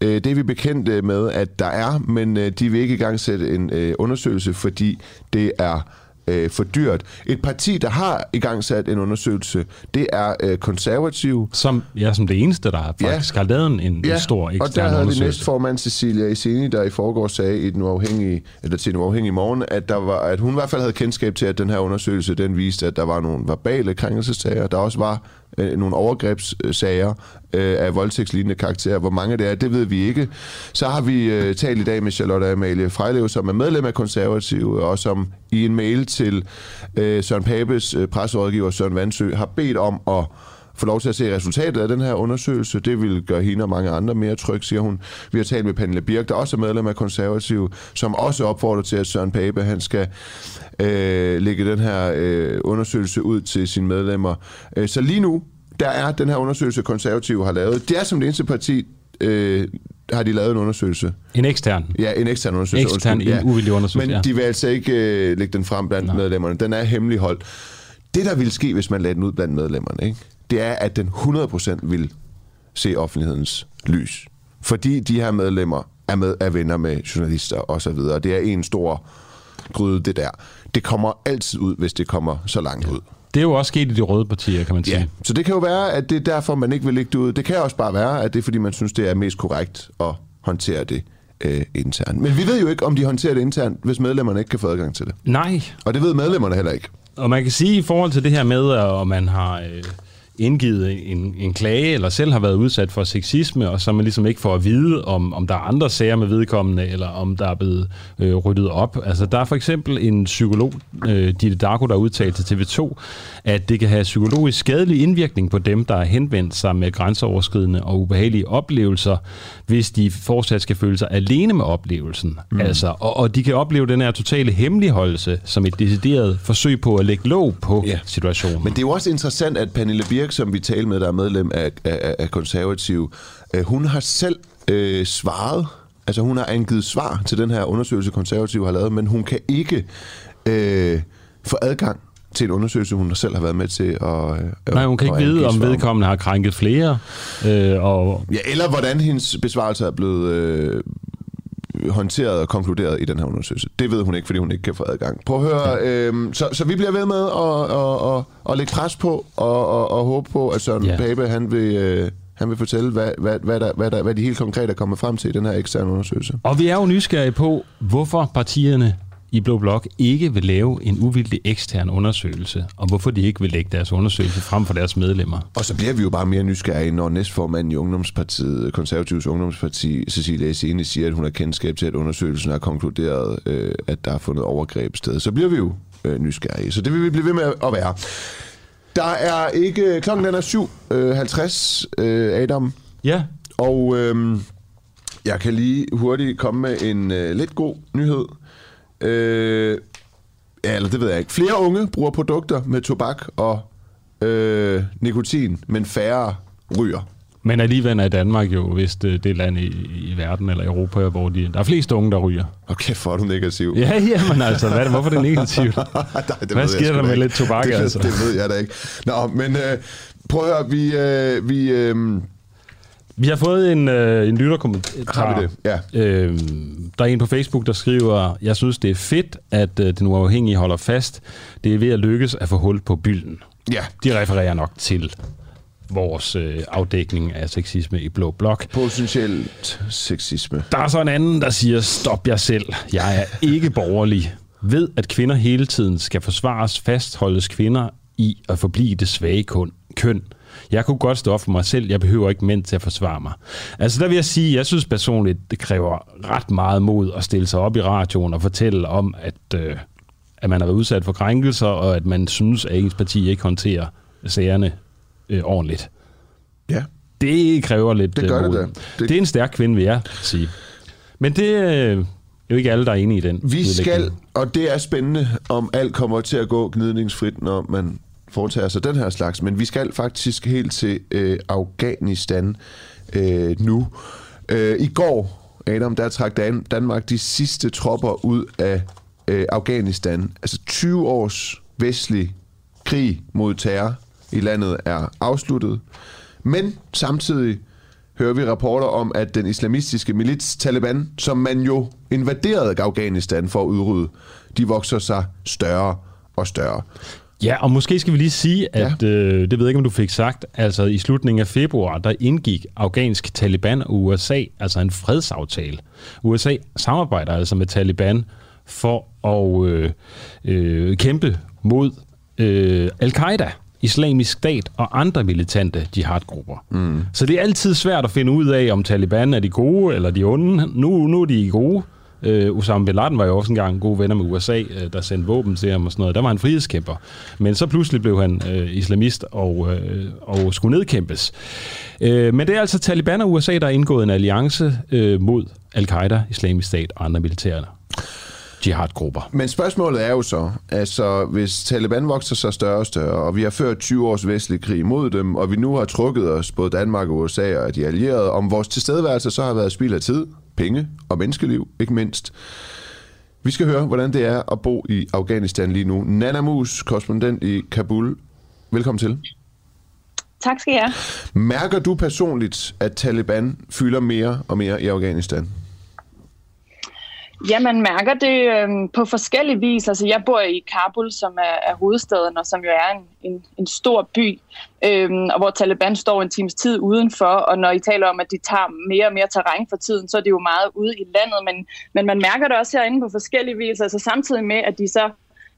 [SPEAKER 2] Øh, det er vi bekendte med, at der er, men øh, de vil ikke i gang sætte en øh, undersøgelse, fordi det er øh, for dyrt. Et parti, der har i gang sat en undersøgelse, det er øh, konservativ.
[SPEAKER 1] Som, ja, som det eneste, der faktisk ja. har lavet en, en
[SPEAKER 2] ja.
[SPEAKER 1] stor ekstern
[SPEAKER 2] og der havde vi næstformand Cecilia Iseni, der i forgår sagde i den uafhængige, eller til den uafhængige morgen, at, der var, at hun i hvert fald havde kendskab til, at den her undersøgelse, den viste, at der var nogle verbale krænkelsessager. Der også var øh, nogle overgrebssager øh, af voldtægtslignende karakter. Hvor mange det er, det ved vi ikke. Så har vi øh, talt i dag med Charlotte Amalie Frejlev, som er medlem af Konservative, og som i en mail til øh, Søren Papes øh, presserådgiver Søren Vandsø har bedt om at få lov til at se resultatet af den her undersøgelse. Det vil gøre hende og mange andre mere tryg, siger hun. Vi har talt med Pernille Birk, der også er medlem af Konservative, som også opfordrer til, at Søren Pape han skal øh, lægge den her øh, undersøgelse ud til sine medlemmer. Øh, så lige nu, der er den her undersøgelse, Konservative har lavet. Det er som det eneste parti, øh, har de lavet en undersøgelse.
[SPEAKER 1] En ekstern?
[SPEAKER 2] Ja, en ekstern undersøgelse.
[SPEAKER 1] Ekstern, en ja. uvildig undersøgelse,
[SPEAKER 2] Men
[SPEAKER 1] ja.
[SPEAKER 2] de vil altså ikke øh, lægge den frem blandt Nej. medlemmerne. Den er hemmeligholdt. det, der ville ske, hvis man lagde den ud blandt medlemmerne, ikke? Det er, at den 100% vil se offentlighedens lys. Fordi de her medlemmer er, med, er venner med journalister og så videre. Det er en stor gryde, det der. Det kommer altid ud, hvis det kommer så langt ud.
[SPEAKER 1] Det er jo også sket i de røde partier, kan man sige. Ja,
[SPEAKER 2] så det kan jo være, at det er derfor, man ikke vil lægge det ud. Det kan også bare være, at det er, fordi man synes, det er mest korrekt at håndtere det øh, internt. Men vi ved jo ikke, om de håndterer det internt, hvis medlemmerne ikke kan få adgang til det.
[SPEAKER 1] Nej.
[SPEAKER 2] Og det ved medlemmerne heller ikke.
[SPEAKER 1] Og man kan sige i forhold til det her med, at man har... Øh indgivet en, en klage, eller selv har været udsat for sexisme, og så man ligesom ikke får at vide, om, om der er andre sager med vedkommende, eller om der er blevet øh, ryddet op. Altså, der er for eksempel en psykolog, øh, Ditte Darko, der udtalte til TV2, at det kan have psykologisk skadelig indvirkning på dem, der er henvendt sig med grænseoverskridende og ubehagelige oplevelser, hvis de fortsat skal føle sig alene med oplevelsen. Mm. Altså, og, og de kan opleve den her totale hemmeligholdelse som et decideret forsøg på at lægge låg på ja. situationen.
[SPEAKER 2] Men det er jo også interessant, at Pernille Birk, som vi talte med, der er medlem af, af, af konservativ, øh, hun har selv øh, svaret, altså hun har angivet svar til den her undersøgelse, konservativ har lavet, men hun kan ikke øh, få adgang til en undersøgelse, hun selv har været med til at...
[SPEAKER 1] Øh, Nej, hun kan ikke vide, om vedkommende har krænket flere. Øh, og...
[SPEAKER 2] Ja, eller hvordan hendes besvarelse er blevet øh, håndteret og konkluderet i den her undersøgelse. Det ved hun ikke, fordi hun ikke kan få adgang. Prøv at høre, ja. øh, så, så vi bliver ved med at, at, at, at lægge pres på og, og, og håbe på, at Søren ja. Pape, han vil... Øh, han vil fortælle, hvad, hvad, hvad, der, hvad, der, hvad de helt konkret er kommet frem til i den her eksterne undersøgelse.
[SPEAKER 1] Og vi er jo nysgerrige på, hvorfor partierne i Blå Blok ikke vil lave en uvildig ekstern undersøgelse, og hvorfor de ikke vil lægge deres undersøgelse frem for deres medlemmer.
[SPEAKER 2] Og så bliver vi jo bare mere nysgerrige, når næstformanden i Ungdomspartiet, Konservativs Ungdomsparti, Cecilia Esseni, siger, at hun har kendskab til, at undersøgelsen har konkluderet, øh, at der er fundet overgreb sted. Så bliver vi jo øh, nysgerrige. Så det vil vi blive ved med at være. Der er ikke... Klokken den er 7.50, øh, Adam.
[SPEAKER 1] Ja.
[SPEAKER 2] Og øh, jeg kan lige hurtigt komme med en øh, lidt god nyhed. Øh, ja, eller det ved jeg ikke. Flere unge bruger produkter med tobak og øh, nikotin, men færre ryger.
[SPEAKER 1] Men alligevel er Danmark jo vist øh, det land i, i verden eller Europa, hvor de, der er flest unge, der ryger.
[SPEAKER 2] Okay, for du negativ.
[SPEAKER 1] Ja, jamen altså, hvad, hvorfor er det negativt? Nej, det hvad sker der med ikke. lidt tobak,
[SPEAKER 2] det,
[SPEAKER 1] altså?
[SPEAKER 2] Det ved jeg da ikke. Nå, men øh, prøv at høre, vi... Øh, vi øh,
[SPEAKER 1] vi har fået en, øh, en lytterkommentar.
[SPEAKER 2] Har vi det? Ja.
[SPEAKER 1] Øh, der er en på Facebook, der skriver, jeg synes, det er fedt, at øh, den uafhængige holder fast. Det er ved at lykkes at få hul på bylden.
[SPEAKER 2] Ja.
[SPEAKER 1] De refererer nok til vores øh, afdækning af sexisme i Blå Blok.
[SPEAKER 2] Potentielt sexisme.
[SPEAKER 1] Der er så en anden, der siger, stop jer selv. Jeg er ikke borgerlig. Ved, at kvinder hele tiden skal forsvares, fastholdes kvinder i at forblive det svage køn. Jeg kunne godt stå op for mig selv. Jeg behøver ikke mænd til at forsvare mig. Altså der vil jeg sige, jeg synes personligt, det kræver ret meget mod at stille sig op i radioen og fortælle om, at, øh, at man har været udsat for krænkelser, og at man synes, at ens parti ikke håndterer sagerne øh, ordentligt.
[SPEAKER 2] Ja.
[SPEAKER 1] Det kræver lidt
[SPEAKER 2] det gør
[SPEAKER 1] mod.
[SPEAKER 2] Det,
[SPEAKER 1] det. det er en stærk kvinde, vil jeg sige. Men det øh, er jo ikke alle, der er enige i den.
[SPEAKER 2] Vi skal, og det er spændende, om alt kommer til at gå gnidningsfrit, når man foretager sig den her slags, men vi skal faktisk helt til øh, Afghanistan øh, nu. Øh, I går, Adam, der trak Dan- Danmark de sidste tropper ud af øh, Afghanistan. Altså 20 års vestlig krig mod terror i landet er afsluttet. Men samtidig hører vi rapporter om, at den islamistiske milits Taliban, som man jo invaderede Afghanistan for at udrydde, de vokser sig større og større.
[SPEAKER 1] Ja, og måske skal vi lige sige, at ja. øh, det ved jeg ikke, om du fik sagt, altså i slutningen af februar, der indgik afghansk Taliban og USA, altså en fredsaftale. USA samarbejder altså med Taliban for at øh, øh, kæmpe mod øh, al-Qaida, islamisk stat og andre militante jihadgrupper. Mm. Så det er altid svært at finde ud af, om Taliban er de gode eller de onde. Nu, nu er de gode. Øh, Osama Bin Laden var jo også engang gode venner med USA, øh, der sendte våben til ham og sådan noget. Der var han frihedskæmper. Men så pludselig blev han øh, islamist og, øh, og skulle nedkæmpes. Øh, men det er altså Taliban og USA, der har indgået en alliance øh, mod al-Qaida, islamisk stat og andre militære jihadgrupper.
[SPEAKER 2] Men spørgsmålet er jo så, altså hvis Taliban vokser sig større og større, og vi har ført 20 års vestlig krig mod dem, og vi nu har trukket os, både Danmark og USA og de allierede, om vores tilstedeværelse så har været spild af tid, penge og menneskeliv, ikke mindst. Vi skal høre, hvordan det er at bo i Afghanistan lige nu. Nana Mus, korrespondent i Kabul. Velkommen til.
[SPEAKER 8] Tak skal jeg
[SPEAKER 2] Mærker du personligt, at Taliban fylder mere og mere i Afghanistan?
[SPEAKER 8] Ja, man mærker det øh, på forskellige vis. Altså, jeg bor i Kabul, som er, er hovedstaden, og som jo er en, en, en stor by, øh, og hvor Taliban står en times tid udenfor. Og når I taler om, at de tager mere og mere terræn for tiden, så er det jo meget ude i landet. Men, men man mærker det også herinde på forskellige vis. Altså samtidig med, at de så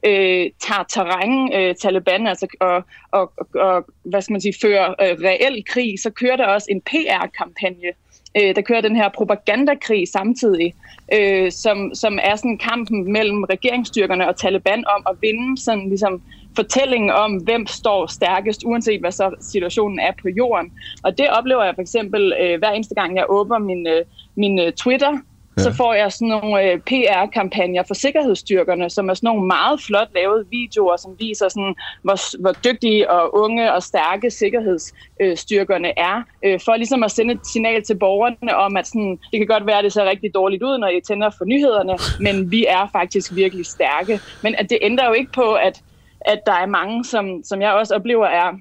[SPEAKER 8] øh, tager terræn, øh, Taliban, altså, og, og, og, hvad skal man sige, fører øh, reel krig, så kører der også en PR-kampagne øh, der kører den her propagandakrig samtidig, øh, som, som er sådan kampen mellem regeringsstyrkerne og Taliban om at vinde sådan ligesom fortællingen om, hvem står stærkest, uanset hvad så situationen er på jorden. Og det oplever jeg for eksempel øh, hver eneste gang, jeg åbner min, øh, min øh, Twitter, ja. så får jeg sådan nogle øh, PR-kampagner for sikkerhedsstyrkerne, som er sådan nogle meget flot lavede videoer, som viser sådan, hvor, hvor dygtige og unge og stærke sikkerhedsstyrkerne er, øh, for ligesom at sende et signal til borgerne om, at sådan, det kan godt være, at det ser rigtig dårligt ud, når I tænder for nyhederne, men vi er faktisk virkelig stærke. Men at det ændrer jo ikke på, at, at der er mange, som, som jeg også oplever er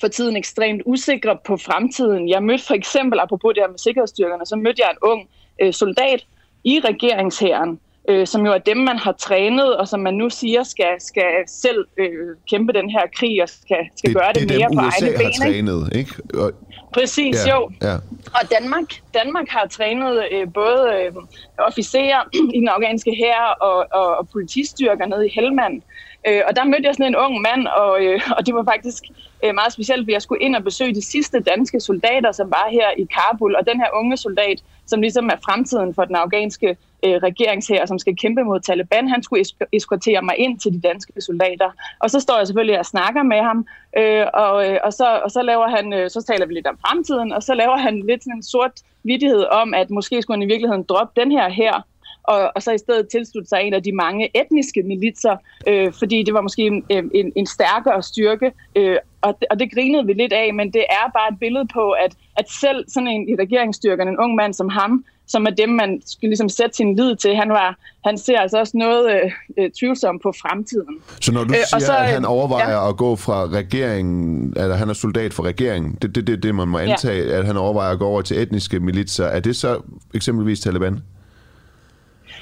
[SPEAKER 8] for tiden ekstremt usikre på fremtiden. Jeg mødte for eksempel, apropos det her med sikkerhedsstyrkerne, så mødte jeg en ung øh, soldat i regeringshæren, øh, som jo er dem, man har trænet, og som man nu siger skal, skal selv øh, kæmpe den her krig og skal, skal
[SPEAKER 2] det,
[SPEAKER 8] gøre det,
[SPEAKER 2] det
[SPEAKER 8] mere
[SPEAKER 2] dem,
[SPEAKER 8] på
[SPEAKER 2] USA
[SPEAKER 8] egne ben.
[SPEAKER 2] har trænet, ikke? Og,
[SPEAKER 8] Præcis,
[SPEAKER 2] ja,
[SPEAKER 8] jo.
[SPEAKER 2] Ja.
[SPEAKER 8] Og Danmark, Danmark har trænet øh, både øh, officerer i den afghanske hær og, og, og politistyrker nede i Helmand. Øh, Øh, og der mødte jeg sådan en ung mand, og, øh, og det var faktisk øh, meget specielt, fordi jeg skulle ind og besøge de sidste danske soldater, som var her i Kabul. Og den her unge soldat, som ligesom er fremtiden for den afghanske øh, regeringshær, som skal kæmpe mod Taliban, han skulle eskortere mig ind til de danske soldater. Og så står jeg selvfølgelig og snakker med ham, øh, og, øh, og, så, og så laver han, øh, så taler vi lidt om fremtiden, og så laver han lidt sådan en sort vidtighed om, at måske skulle han i virkeligheden droppe den her her, og, og så i stedet tilslutte sig en af de mange etniske militser, øh, fordi det var måske en, en, en stærkere styrke, øh, og, det, og det grinede vi lidt af, men det er bare et billede på, at, at selv sådan en i regeringsstyrkerne, en ung mand som ham, som er dem, man skal ligesom sætte sin lid til, han, var, han ser altså også noget øh, øh tvivlsom på fremtiden.
[SPEAKER 2] Så når du øh, siger, så, at han overvejer ja. at gå fra regeringen, eller han er soldat for regeringen, det er det, det, det, man må antage, ja. at han overvejer at gå over til etniske militser, er det så eksempelvis Taliban?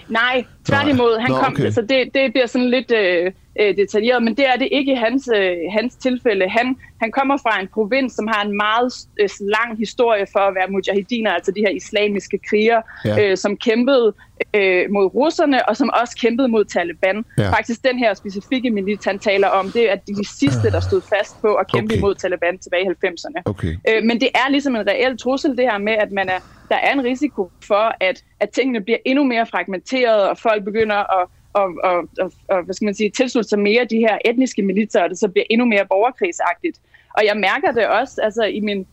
[SPEAKER 8] Nej, tværtimod. Han Nå, kom, okay. så det, det bliver sådan lidt øh, øh, detaljeret, men det er det ikke i hans, øh, hans tilfælde. Han, han kommer fra en provins, som har en meget øh, lang historie for at være mujahidiner, altså de her islamiske kriger, ja. øh, som kæmpede øh, mod russerne, og som også kæmpede mod Taliban. Ja. Faktisk den her specifikke milit, han taler om, det er de sidste, der stod fast på at kæmpe okay. imod Taliban tilbage i 90'erne.
[SPEAKER 2] Okay.
[SPEAKER 8] Øh, men det er ligesom en reel trussel, det her med, at man er, der er en risiko for, at, at tingene bliver endnu mere fragmenteret, og folk begynder at og, og, og, og hvad skal man sige, tilslutte sig mere de her etniske militser, og det så bliver endnu mere borgerkrigsagtigt. Og jeg mærker det også, altså i min,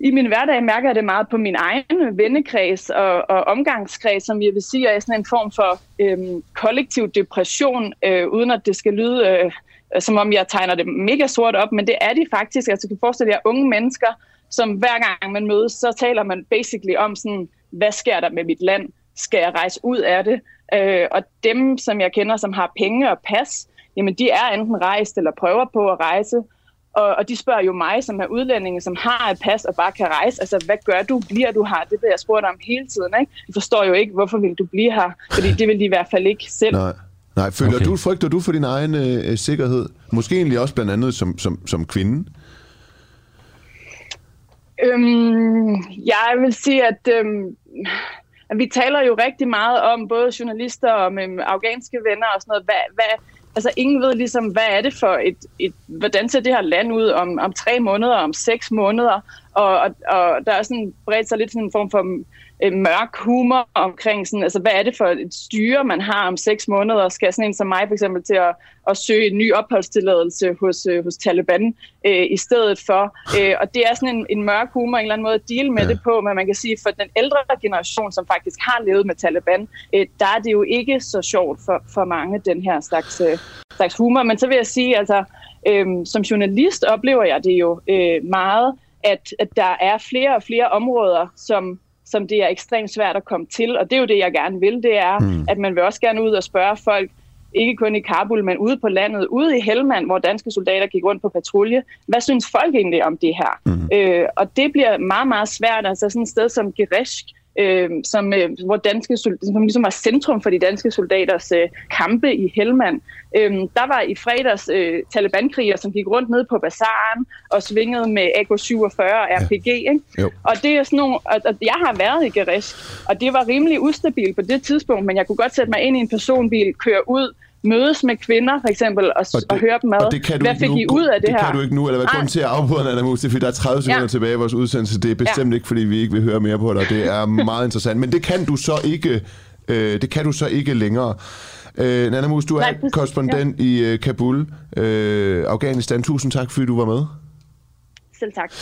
[SPEAKER 8] i min hverdag mærker jeg det meget på min egen vennekreds og, og omgangskreds, som jeg vil sige er sådan en form for øhm, kollektiv depression, øh, uden at det skal lyde øh, som om jeg tegner det mega sort op, men det er de faktisk. Altså, du kan forestille jer unge mennesker, som hver gang man mødes, så taler man basically om sådan, hvad sker der med mit land? Skal jeg rejse ud af det? Øh, og dem, som jeg kender, som har penge og pas, jamen de er enten rejst eller prøver på at rejse. Og, og de spørger jo mig, som er udlændinge, som har et pas og bare kan rejse. Altså, hvad gør du? Bliver du her? Det bliver jeg spurgt om hele tiden. Ikke? De forstår jo ikke, hvorfor vil du blive her? Fordi det vil de i hvert fald ikke selv.
[SPEAKER 2] Nej. Nej, føler okay. du, frygter du for din egen øh, sikkerhed? Måske egentlig også blandt andet som, som, som kvinde?
[SPEAKER 8] Øhm, jeg vil sige, at øhm, vi taler jo rigtig meget om, både journalister og med afghanske venner og sådan noget, hvad, hvad, altså ingen ved ligesom, hvad er det for et, et hvordan ser det her land ud om, om tre måneder, om seks måneder, og, og, og der er sådan bredt sig lidt sådan en form for øh, mørk humor omkring, sådan, altså, hvad er det for et styre, man har om seks måneder? Skal sådan en som mig for eksempel til at, at søge en ny opholdstilladelse hos, øh, hos Taliban øh, i stedet for? Øh, og det er sådan en, en mørk humor, en eller anden måde at deal med ja. det på, men man kan sige, for den ældre generation, som faktisk har levet med Taliban, øh, der er det jo ikke så sjovt for, for mange, den her slags, øh, slags humor. Men så vil jeg sige, altså, øh, som journalist oplever jeg det jo øh, meget, at, at der er flere og flere områder, som som det er ekstremt svært at komme til. Og det er jo det, jeg gerne vil, det er, mm. at man vil også gerne ud og spørge folk, ikke kun i Kabul, men ude på landet, ude i Helmand, hvor danske soldater gik rundt på patrulje. Hvad synes folk egentlig om det her? Mm. Øh, og det bliver meget, meget svært. Altså sådan et sted som Gereshk, øh, som, øh, hvor danske som ligesom var centrum for de danske soldaters øh, kampe i Helmand. Øh, der var i fredags øh, Taliban-krigere, som gik rundt ned på bazaren og svingede med AK-47 og RPG. Ja. Ikke? Og det er sådan nogle, og, og jeg har været i Gereshk, og det var rimelig ustabilt på det tidspunkt, men jeg kunne godt sætte mig ind i en personbil, køre ud, mødes med kvinder, for eksempel, og, og, det, og høre dem ad. Og det kan du hvad fik nu, I ud af det,
[SPEAKER 2] det
[SPEAKER 8] her?
[SPEAKER 2] Det kan du ikke nu, eller hvad grund til at afbryde Anna Mus, det er, fordi der er 30 sekunder ja. tilbage i vores udsendelse. Det er bestemt ja. ikke, fordi vi ikke vil høre mere på dig. Det er meget interessant. Men det kan du så ikke, øh, det kan du så ikke længere. Øh, Nana Mus, du er Nej, korrespondent ja. i uh, Kabul, øh, Afghanistan. Tusind tak, fordi du var med.
[SPEAKER 8] Selv tak.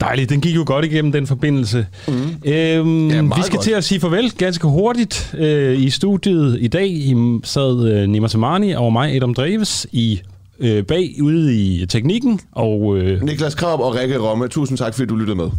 [SPEAKER 1] Dejligt, den gik jo godt igennem den forbindelse. Mm. Øhm, ja, vi skal godt. til at sige farvel ganske hurtigt. Øh, I studiet i dag I sad øh, Nima Samani og mig, Adam Dreves, i øh, bag ude i teknikken. Og,
[SPEAKER 2] øh, Niklas Krab og Rikke Romme, tusind tak, fordi du lyttede med.